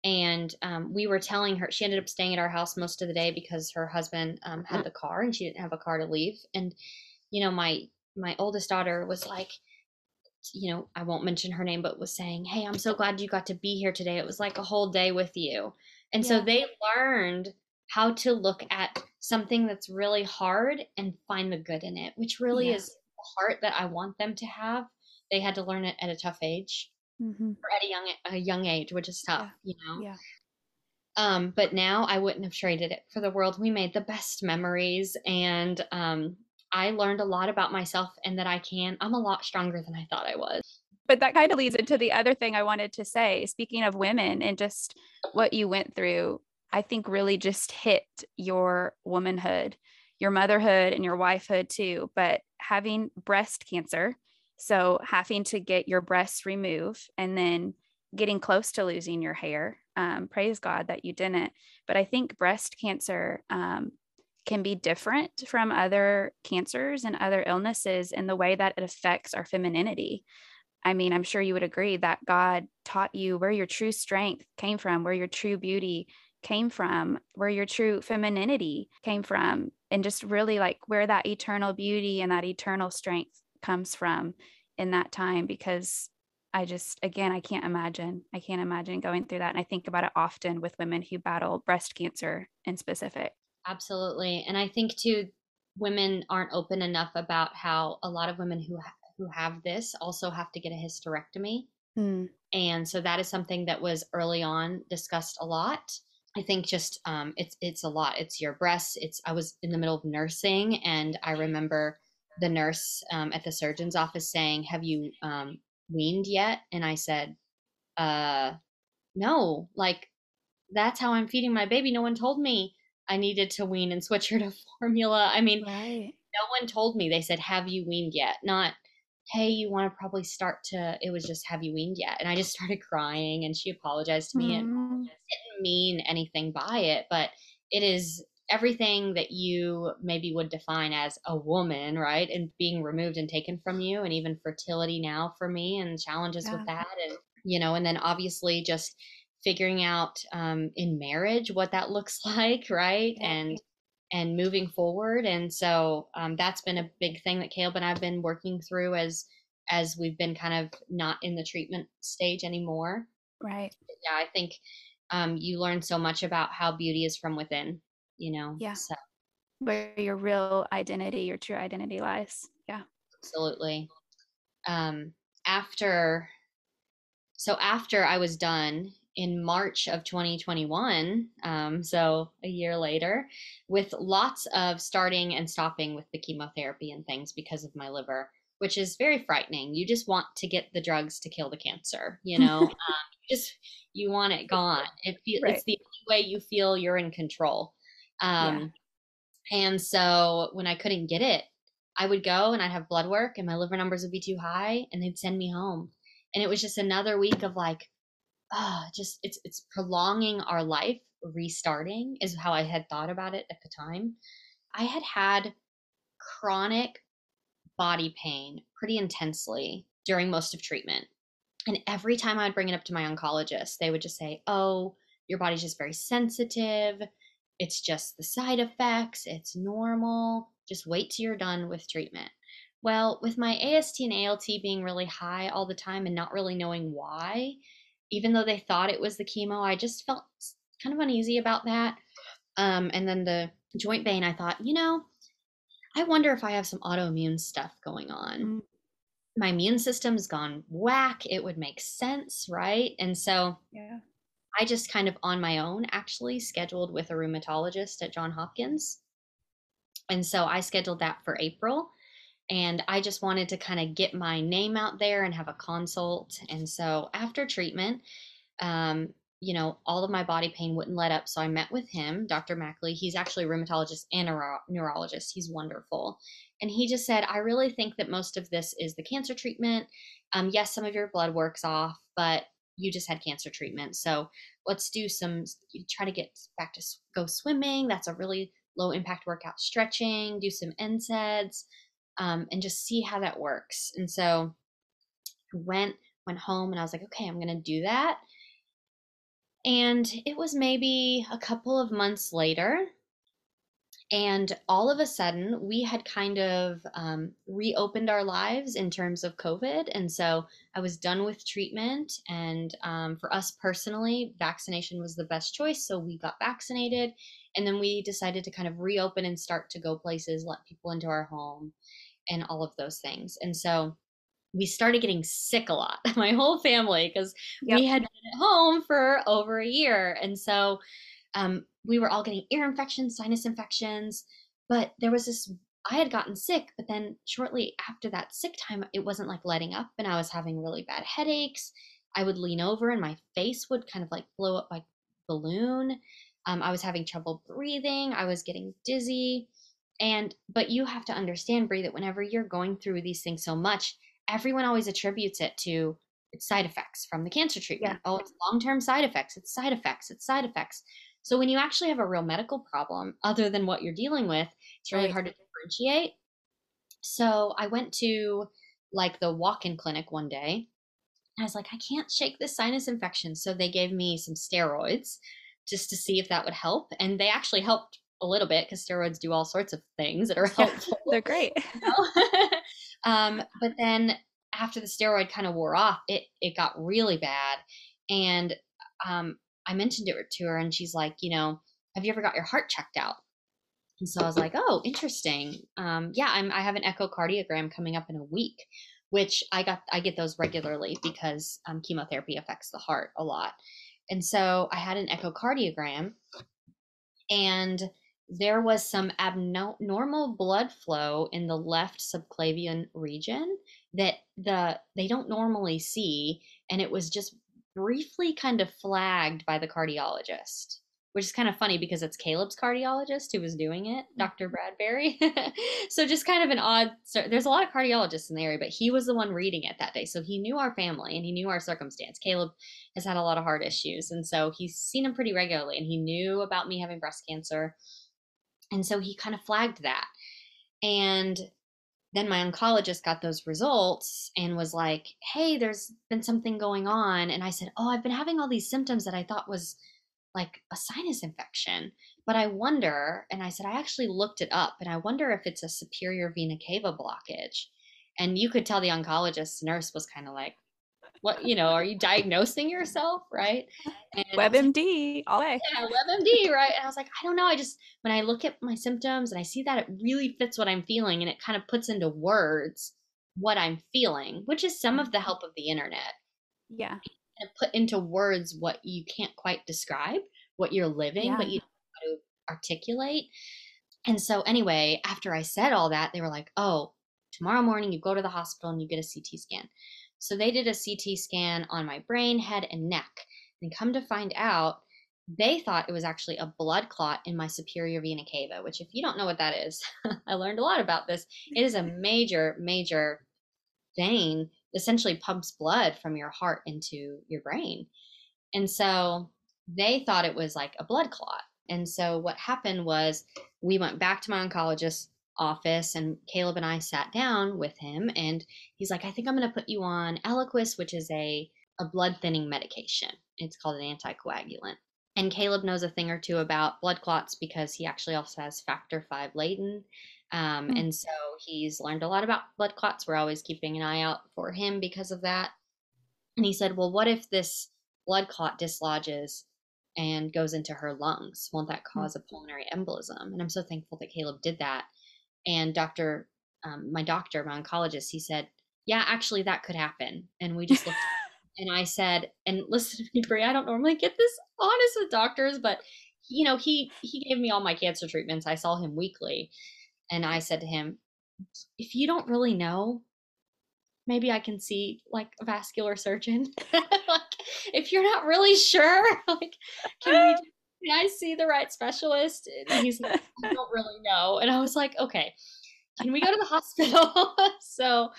and um, we were telling her she ended up staying at our house most of the day because her husband um, had the car and she didn't have a car to leave and you know my my oldest daughter was like you know i won't mention her name but was saying hey i'm so glad you got to be here today. It was like a whole day with you. And yeah. so they learned how to look at something that's really hard and find the good in it which really yeah. is the heart that i want them to have. They had to learn it at a tough age mm-hmm. at a young a young age, which is tough, yeah. you know. Yeah. Um, but now I wouldn't have traded it for the world. We made the best memories, and um, I learned a lot about myself and that I can. I'm a lot stronger than I thought I was. But that kind of leads into the other thing I wanted to say. Speaking of women and just what you went through, I think really just hit your womanhood, your motherhood, and your wifehood too. But having breast cancer, so having to get your breasts removed and then getting close to losing your hair. Um, praise God that you didn't. But I think breast cancer um, can be different from other cancers and other illnesses in the way that it affects our femininity. I mean, I'm sure you would agree that God taught you where your true strength came from, where your true beauty came from, where your true femininity came from, and just really like where that eternal beauty and that eternal strength comes from in that time because I just, again, I can't imagine. I can't imagine going through that. And I think about it often with women who battle breast cancer in specific. Absolutely. And I think too, women aren't open enough about how a lot of women who, ha- who have this also have to get a hysterectomy. Mm. And so that is something that was early on discussed a lot. I think just um, it's it's a lot. It's your breasts. It's I was in the middle of nursing, and I remember the nurse um, at the surgeon's office saying, "Have you um, weaned yet?" And I said, "Uh, no. Like that's how I'm feeding my baby. No one told me I needed to wean and switch her to formula. I mean, right. no one told me. They said, "Have you weaned yet?" Not, "Hey, you want to probably start to." It was just, "Have you weaned yet?" And I just started crying, and she apologized to me mm. and didn't mean anything by it, but it is everything that you maybe would define as a woman, right? And being removed and taken from you, and even fertility now for me and challenges yeah. with that. And, you know, and then obviously just figuring out um, in marriage what that looks like, right? Yeah. And, and moving forward. And so um, that's been a big thing that Caleb and I've been working through as as we've been kind of not in the treatment stage anymore. Right. Yeah, I think um, you learn so much about how beauty is from within, you know? Yeah. So. Where your real identity, your true identity lies. Yeah. Absolutely. Um, after, so after I was done in March of 2021, um, so a year later, with lots of starting and stopping with the chemotherapy and things because of my liver, which is very frightening. You just want to get the drugs to kill the cancer, you know. um, you just you want it gone. It right. it's the only way you feel you're in control. Um, yeah. And so when I couldn't get it, I would go and I'd have blood work, and my liver numbers would be too high, and they'd send me home. And it was just another week of like ah, just it's it's prolonging our life, restarting is how I had thought about it at the time. I had had chronic body pain pretty intensely during most of treatment. And every time I would bring it up to my oncologist, they would just say, "Oh, your body's just very sensitive. It's just the side effects. It's normal. Just wait till you're done with treatment." Well, with my AST and ALT being really high all the time and not really knowing why, even though they thought it was the chemo, I just felt kind of uneasy about that. Um, and then the joint pain, I thought, you know, I wonder if I have some autoimmune stuff going on. Mm-hmm. My immune system's gone whack. It would make sense, right? And so yeah. I just kind of on my own actually scheduled with a rheumatologist at John Hopkins. And so I scheduled that for April and I just wanted to kind of get my name out there and have a consult. And so after treatment, um, you know, all of my body pain wouldn't let up. So I met with him, Dr. Mackley. He's actually a rheumatologist and a neuro- neurologist. He's wonderful. And he just said, I really think that most of this is the cancer treatment. Um, yes, some of your blood works off, but you just had cancer treatment. So let's do some, try to get back to go swimming. That's a really low impact workout, stretching, do some NSAIDs um, and just see how that works. And so I went went home and I was like, okay, I'm gonna do that. And it was maybe a couple of months later, and all of a sudden, we had kind of um, reopened our lives in terms of COVID. And so I was done with treatment. And um, for us personally, vaccination was the best choice. So we got vaccinated. And then we decided to kind of reopen and start to go places, let people into our home and all of those things. And so we started getting sick a lot, my whole family, because yep. we had been at home for over a year. And so um, we were all getting ear infections, sinus infections. But there was this, I had gotten sick, but then shortly after that sick time, it wasn't like letting up, and I was having really bad headaches. I would lean over and my face would kind of like blow up like balloon. Um, I was having trouble breathing. I was getting dizzy. And but you have to understand, Bree, that whenever you're going through these things so much, everyone always attributes it to side effects from the cancer treatment. Yeah. Oh, it's long-term side effects, it's side effects, it's side effects. So when you actually have a real medical problem other than what you're dealing with, it's really right. hard to differentiate. So I went to like the walk-in clinic one day. I was like, I can't shake this sinus infection. So they gave me some steroids just to see if that would help. And they actually helped a little bit because steroids do all sorts of things that are helpful. They're great. Um, but then after the steroid kind of wore off, it it got really bad, and um, I mentioned it to her, and she's like, you know, have you ever got your heart checked out? And so I was like, oh, interesting. Um, yeah, I'm, I have an echocardiogram coming up in a week, which I got I get those regularly because um, chemotherapy affects the heart a lot. And so I had an echocardiogram, and there was some abnormal blood flow in the left subclavian region that the they don't normally see and it was just briefly kind of flagged by the cardiologist which is kind of funny because it's Caleb's cardiologist who was doing it, Dr. Mm-hmm. Bradbury. so just kind of an odd. There's a lot of cardiologists in the area, but he was the one reading it that day, so he knew our family and he knew our circumstance. Caleb has had a lot of heart issues, and so he's seen him pretty regularly, and he knew about me having breast cancer. And so he kind of flagged that. And then my oncologist got those results and was like, hey, there's been something going on. And I said, oh, I've been having all these symptoms that I thought was like a sinus infection. But I wonder, and I said, I actually looked it up and I wonder if it's a superior vena cava blockage. And you could tell the oncologist nurse was kind of like, what you know are you diagnosing yourself right? And webmd all day. Yeah webmd right? And i was like i don't know i just when i look at my symptoms and i see that it really fits what i'm feeling and it kind of puts into words what i'm feeling which is some of the mm-hmm. help of the internet. Yeah. And put into words what you can't quite describe what you're living yeah. but you know how to articulate. And so anyway after i said all that they were like oh tomorrow morning you go to the hospital and you get a ct scan so they did a CT scan on my brain, head, and neck. And come to find out, they thought it was actually a blood clot in my superior vena cava, which, if you don't know what that is, I learned a lot about this. It is a major, major vein, essentially pumps blood from your heart into your brain. And so they thought it was like a blood clot. And so what happened was we went back to my oncologist office and Caleb and I sat down with him and he's like, I think I'm going to put you on Eliquis, which is a, a blood thinning medication. It's called an anticoagulant. And Caleb knows a thing or two about blood clots because he actually also has factor five Leiden. Um, mm-hmm. And so he's learned a lot about blood clots. We're always keeping an eye out for him because of that. And he said, Well, what if this blood clot dislodges and goes into her lungs? Won't that hmm. cause mm-hmm. a pulmonary embolism? And I'm so thankful that Caleb did that and Dr. Um, my doctor, my oncologist, he said, "Yeah, actually, that could happen." And we just looked, and I said, "And listen to me, Bree. I don't normally get this honest with doctors, but you know, he he gave me all my cancer treatments. I saw him weekly, and I said to him, if you don't really know." Maybe I can see like a vascular surgeon. like, if you're not really sure, like, can we can I see the right specialist? And he's like, I don't really know. And I was like, okay, can we go to the hospital? so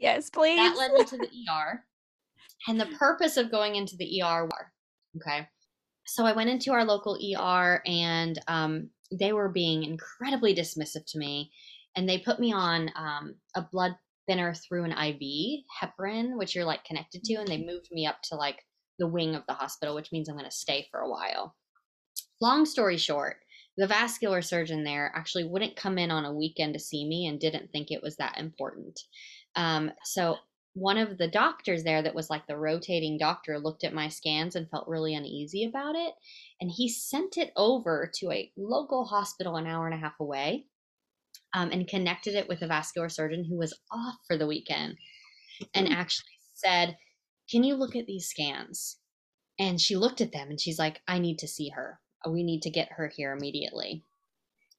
yes, please. That led me to the ER. And the purpose of going into the ER, okay. So I went into our local ER and um, they were being incredibly dismissive to me. And they put me on um, a blood thinner through an IV, heparin, which you're like connected to. And they mm-hmm. moved me up to like the wing of the hospital, which means I'm going to stay for a while. Long story short, the vascular surgeon there actually wouldn't come in on a weekend to see me and didn't think it was that important. Um, so one of the doctors there that was like the rotating doctor looked at my scans and felt really uneasy about it and he sent it over to a local hospital an hour and a half away um, and connected it with a vascular surgeon who was off for the weekend and actually said can you look at these scans and she looked at them and she's like i need to see her we need to get her here immediately.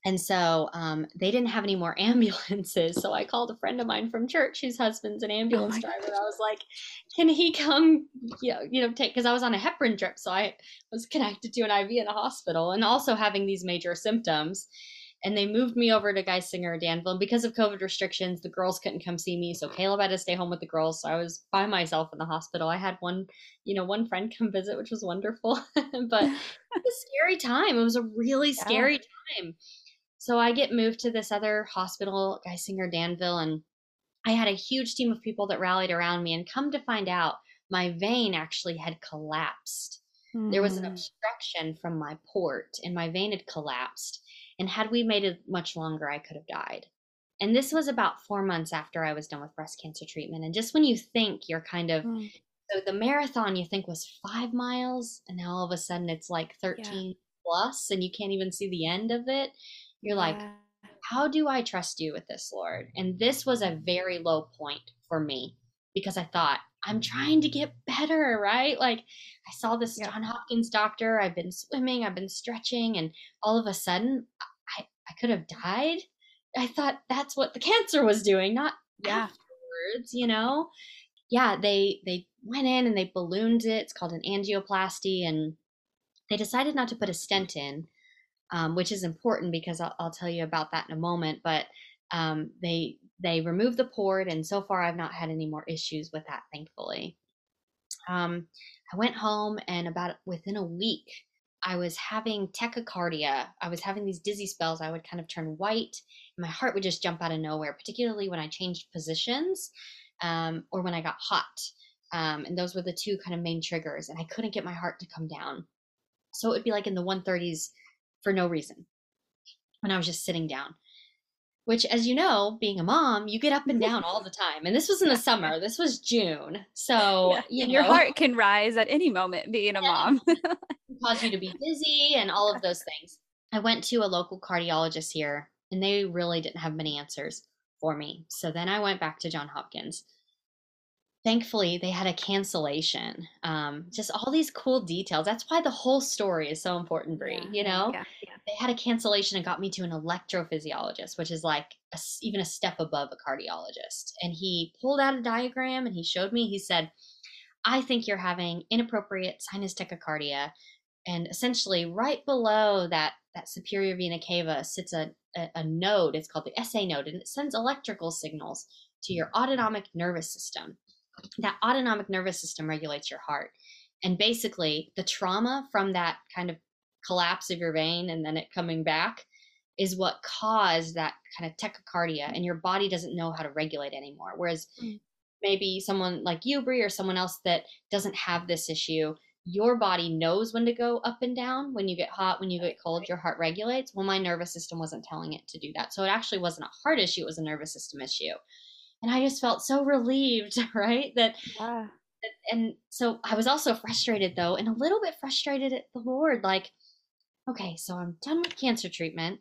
And so um, they didn't have any more ambulances. So I called a friend of mine from church whose husband's an oh ambulance oh driver. God. I was like, can he come, you know, you know take, because I was on a heparin drip. So I was connected to an IV in a hospital and also having these major symptoms and they moved me over to Geisinger Danville. And because of COVID restrictions, the girls couldn't come see me, so Caleb had to stay home with the girls. So I was by myself in the hospital. I had one, you know, one friend come visit, which was wonderful, but it was a scary time. It was a really scary time. So I get moved to this other hospital, Geisinger Danville, and I had a huge team of people that rallied around me. And come to find out, my vein actually had collapsed. Mm. There was an hmm. obstruction from my port, and my vein had collapsed and had we made it much longer, I could have died. And this was about four months after I was done with breast cancer treatment. And just when you think you're kind of, mm. so the marathon you think was five miles, and now all of a sudden it's like 13 yeah. plus, and you can't even see the end of it. You're yeah. like, how do I trust you with this, Lord? And this was a very low point for me because I thought, I'm trying to get better, right? Like I saw this yeah. John Hopkins doctor, I've been swimming, I've been stretching, and all of a sudden I, I could have died. I thought that's what the cancer was doing, not yeah. afterwards, you know? Yeah, they they went in and they ballooned it. It's called an angioplasty, and they decided not to put a stent in, um, which is important because I'll, I'll, tell you about that in a moment. But um, they they removed the port, and so far I've not had any more issues with that, thankfully. Um, I went home, and about within a week, I was having tachycardia. I was having these dizzy spells. I would kind of turn white, and my heart would just jump out of nowhere, particularly when I changed positions um, or when I got hot. Um, and those were the two kind of main triggers, and I couldn't get my heart to come down. So it would be like in the 130s for no reason when I was just sitting down. Which, as you know, being a mom, you get up and down all the time. And this was in the summer. This was June. So, yeah. you know, your heart can rise at any moment being a yeah. mom. cause you to be busy and all of those things. I went to a local cardiologist here and they really didn't have many answers for me. So then I went back to John Hopkins thankfully they had a cancellation um, just all these cool details. That's why the whole story is so important Bree, yeah, you know? yeah, yeah. they had a cancellation and got me to an electrophysiologist which is like a, even a step above a cardiologist. And he pulled out a diagram and he showed me he said i think you're having inappropriate sinus tachycardia. And essentially right below that that superior vena cava sits a, a, a node. It's called the sa node and it sends electrical signals to your autonomic nervous system that autonomic nervous system regulates your heart. And basically, the trauma from that kind of collapse of your vein and then it coming back is what caused that kind of tachycardia, and your body doesn't know how to regulate anymore. Whereas mm. maybe someone like you, Bree, or someone else that doesn't have this issue, your body knows when to go up and down. When you get hot, when you get cold, your heart regulates. Well, my nervous system wasn't telling it to do that. So it actually wasn't a heart issue, it was a nervous system issue and I just felt so relieved, right? That yeah. and so I was also frustrated though, and a little bit frustrated at the Lord, like, okay, so I'm done with cancer treatment.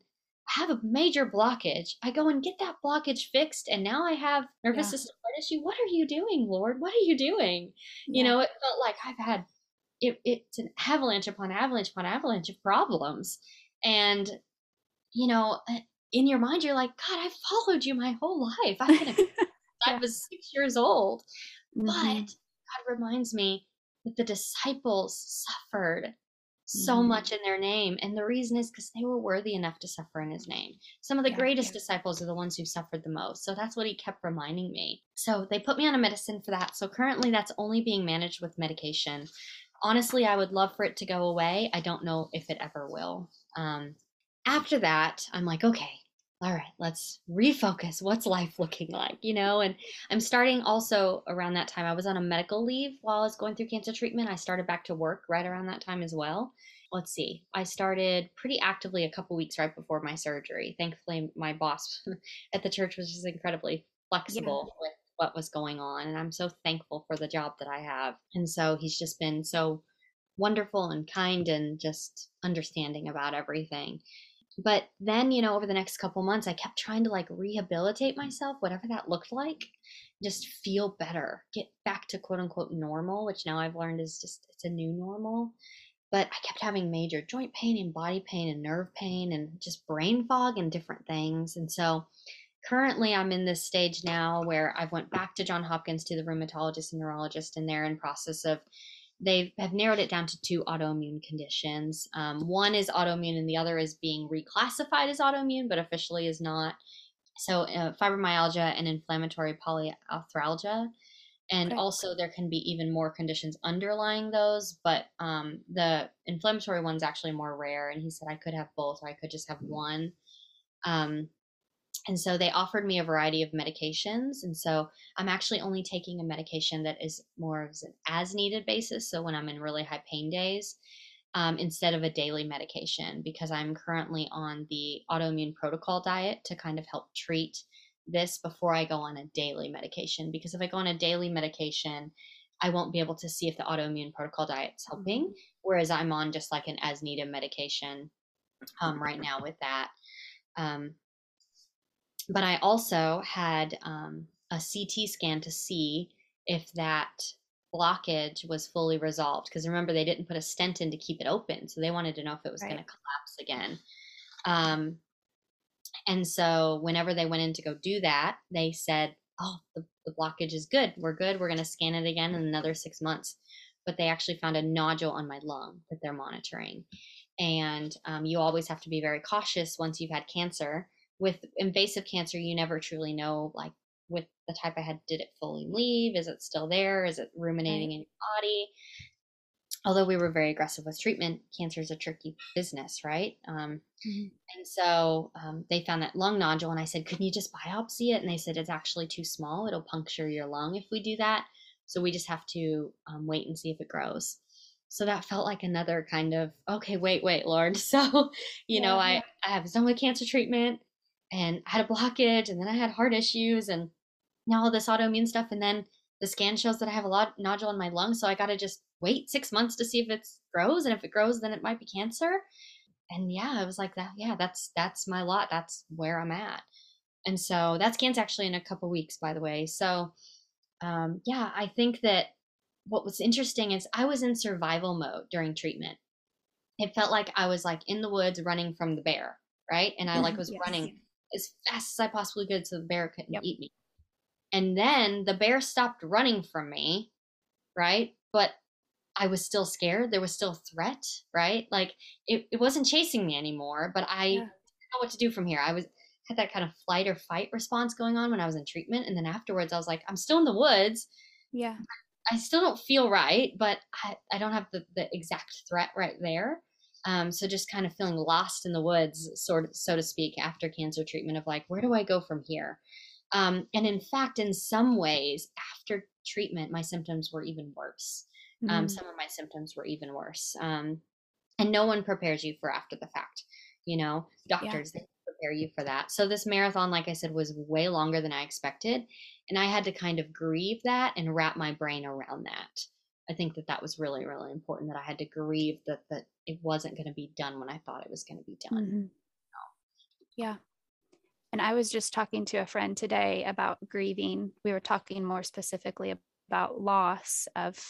I have a major blockage. I go and get that blockage fixed, and now I have nervous yeah. system issue. What are you doing, Lord? What are you doing? Yeah. You know, it felt like I've had it, it's an avalanche upon avalanche upon avalanche of problems, and you know, eh, in your mind, you're like, God, I've followed you my whole life. I've been a I was six years old. Mm-hmm. But God reminds me that the disciples suffered so mm-hmm. much in their name. And the reason is because they were worthy enough to suffer in his name. Some of the yeah, greatest yeah. disciples are the ones who suffered the most. So that's what he kept reminding me. So they put me on a medicine for that. So currently that's only being managed with medication. Honestly, I would love for it to go away. I don't know if it ever will. Um, after that, I'm like, okay, all right, let's refocus. What's life looking like? You know, and I'm starting also around that time. I was on a medical leave while I was going through cancer treatment. I started back to work right around that time as well. Let's see, I started pretty actively a couple weeks right before my surgery. Thankfully, my boss at the church was just incredibly flexible yeah. with what was going on. And I'm so thankful for the job that I have. And so he's just been so wonderful and kind and just understanding about everything but then you know over the next couple months i kept trying to like rehabilitate myself whatever that looked like just feel better get back to quote unquote normal which now i've learned is just it's a new normal. But i kept having major joint pain and body pain and nerve pain and just brain fog and different things. And so currently i'm in this stage now where i've went back to john hopkins to the rheumatologist and neurologist and they're in process of they have narrowed it down to two autoimmune conditions. Um, one is autoimmune, and the other is being reclassified as autoimmune, but officially is not. So, uh, fibromyalgia and inflammatory polyarthralgia. And also, there can be even more conditions underlying those, but um, the inflammatory one's actually more rare. And he said I could have both, or I could just have one. Um, and so they offered me a variety of medications. And so I'm actually only taking a medication that is more of an as needed basis. So when I'm in really high pain days, um, instead of a daily medication, because I'm currently on the autoimmune protocol diet to kind of help treat this before I go on a daily medication. Because if I go on a daily medication, I won't be able to see if the autoimmune protocol diet's helping. Mm-hmm. Whereas I'm on just like an as needed medication um, right now with that. Um, but I also had um, a CT scan to see if that blockage was fully resolved. Because remember, they didn't put a stent in to keep it open, so they wanted to know if it was right. going to collapse again. Um, and so, whenever they went in to go do that, they said, "Oh, the, the blockage is good. We're good. We're going to scan it again in another six months." But they actually found a nodule on my lung that they're monitoring. And um, you always have to be very cautious once you've had cancer with invasive cancer, you never truly know, like with the type I had, did it fully leave? Is it still there? Is it ruminating right. in your body? Although we were very aggressive with treatment, cancer is a tricky business, right? Um, mm-hmm. And so um, they found that lung nodule, and I said, "Couldn't you just biopsy it?" And they said, "It's actually too small. It'll puncture your lung if we do that. So we just have to um, wait and see if it grows." so that felt like another kind of okay wait wait lord so you yeah, know i yeah. i have done with cancer treatment and I had a blockage and then I had heart issues and now all this autoimmune stuff and then the scan shows that I have a lot nodule in my lungs so I got to just wait 6 months to see if it grows and if it grows then it might be cancer. And yeah I was like that yeah that's that's my lot that's where I'm at. And so that scan's actually in a couple weeks by the way. So um, yeah I think that what was interesting is I was in survival mode during treatment. It felt like I was like in the woods running from the bear right? And I like was yes. running as fast as I possibly could so the bear couldn't yep. eat me. And then the bear stopped running from me, right? But I was still scared. There was still a threat, right? Like it, it wasn't chasing me anymore, but I yeah. didn't know what to do from here. I was had that kind of flight or fight response going on when I was in treatment. And then afterwards I was like, I'm still in the woods. Yeah. I still don't feel right, but I, I don't have the, the exact threat right there. Um, so just kind of feeling lost in the woods, sort of, so to speak, after cancer treatment of like, where do I go from here? Um, and in fact, in some ways, after treatment, my symptoms were even worse. Um, mm-hmm. Um, some of my symptoms were even worse. Um, and no one prepares you for after the fact. You know, doctors yeah. they prepare you for that. So this marathon, like I said, was way longer than I expected, and I had to kind of grieve that and wrap my brain around that. I think that that was really, really important that I had to grieve that that it wasn't going to be done when I thought it was going to be done. Mm-hmm. Yeah. And I was just talking to a friend today about grieving. We were talking more specifically about loss of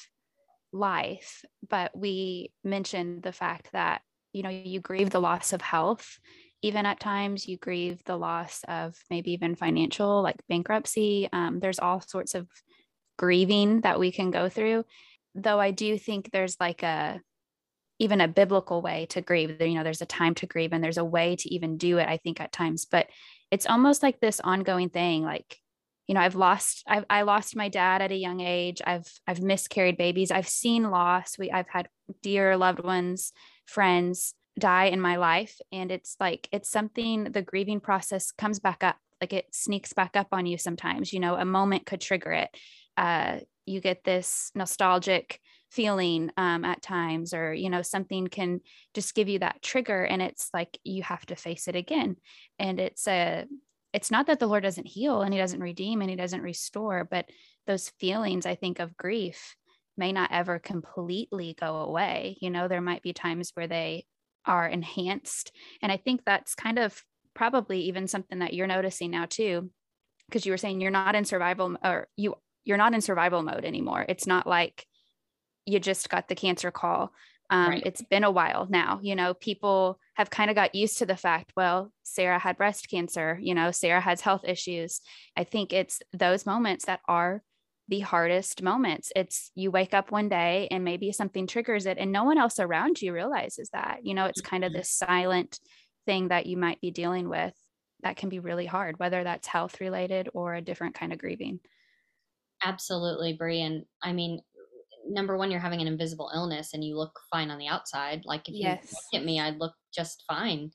life, but we mentioned the fact that, you know, you grieve the loss of health. Even at times, you grieve the loss of maybe even financial, like bankruptcy. Um, there's all sorts of grieving that we can go through though I do think there's like a even a biblical way to grieve. You know, there's a time to grieve and there's a way to even do it, I think, at times. But it's almost like this ongoing thing. Like, you know, I've lost I've I lost my dad at a young age. I've I've miscarried babies. I've seen loss. We I've had dear loved ones, friends die in my life. And it's like it's something the grieving process comes back up. Like it sneaks back up on you sometimes. You know, a moment could trigger it. Uh, you get this nostalgic feeling um, at times or you know something can just give you that trigger and it's like you have to face it again. And it's a it's not that the lord doesn't heal and he doesn't redeem and he doesn't restore but those feelings i think of grief may not ever completely go away. You know there might be times where they are enhanced and i think that's kind of probably even something that you're noticing now too because you were saying you're not in survival or you you're not in survival mode anymore. It's not like you just got the cancer call. Um, right. It's been a while now. You know, people have kind of got used to the fact, well, Sarah had breast cancer, you know, Sarah has health issues. I think it's those moments that are the hardest moments. It's you wake up one day and maybe something triggers it, and no one else around you realizes that. You know, it's kind of mm-hmm. this silent thing that you might be dealing with that can be really hard, whether that's health related or a different kind of grieving. Absolutely, Bree. And I mean, number one, you're having an invisible illness and you look fine on the outside. Like if yes. you look at me, I'd look just fine.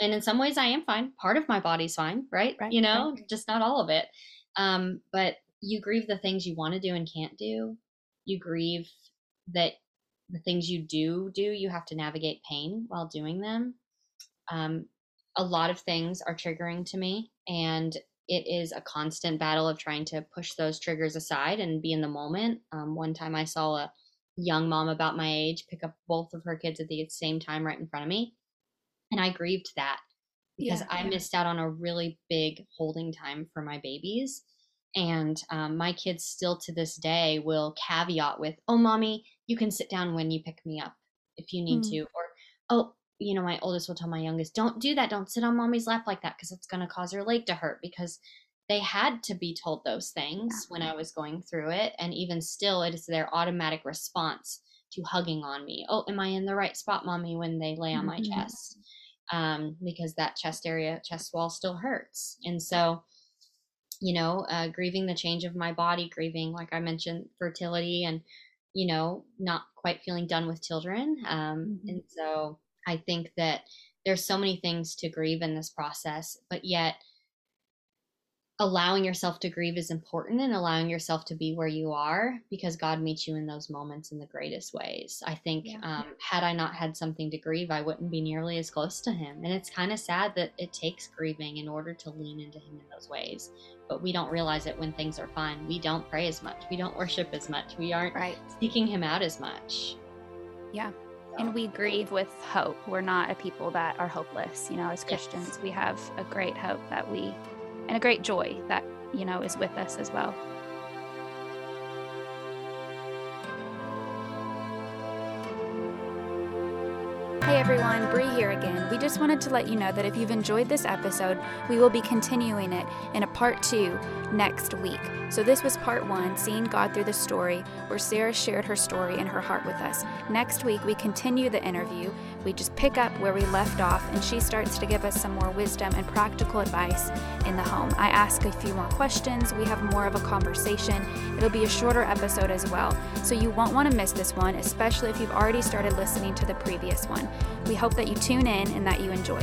And in some ways I am fine. Part of my body's fine, right? right you know, right. just not all of it. Um, but you grieve the things you want to do and can't do. You grieve that the things you do do, you have to navigate pain while doing them. Um, a lot of things are triggering to me and it is a constant battle of trying to push those triggers aside and be in the moment. Um, one time I saw a young mom about my age pick up both of her kids at the same time right in front of me. And I grieved that because yeah, I yeah. missed out on a really big holding time for my babies. And um, my kids still to this day will caveat with, oh, mommy, you can sit down when you pick me up if you need mm. to. Or, oh, you know, my oldest will tell my youngest, don't do that. Don't sit on mommy's lap like that because it's going to cause her leg to hurt because they had to be told those things when I was going through it. And even still, it is their automatic response to hugging on me. Oh, am I in the right spot, mommy, when they lay on my mm-hmm. chest? Um, because that chest area, chest wall still hurts. And so, you know, uh, grieving the change of my body, grieving, like I mentioned, fertility and, you know, not quite feeling done with children. Um, mm-hmm. And so, I think that there's so many things to grieve in this process, but yet allowing yourself to grieve is important and allowing yourself to be where you are because God meets you in those moments in the greatest ways. I think yeah. um, had I not had something to grieve, I wouldn't be nearly as close to Him. And it's kind of sad that it takes grieving in order to lean into Him in those ways. But we don't realize it when things are fine. We don't pray as much. We don't worship as much. We aren't right. seeking Him out as much. Yeah. And we grieve with hope. We're not a people that are hopeless. You know, as Christians, yes. we have a great hope that we and a great joy that, you know, is with us as well. Hey everyone, Bree here again. We just wanted to let you know that if you've enjoyed this episode, we will be continuing it in a part two next week. So, this was part one, seeing God through the story, where Sarah shared her story and her heart with us. Next week, we continue the interview. We just pick up where we left off, and she starts to give us some more wisdom and practical advice in the home. I ask a few more questions. We have more of a conversation. It'll be a shorter episode as well. So, you won't want to miss this one, especially if you've already started listening to the previous one. We hope that you tune in and that you enjoy.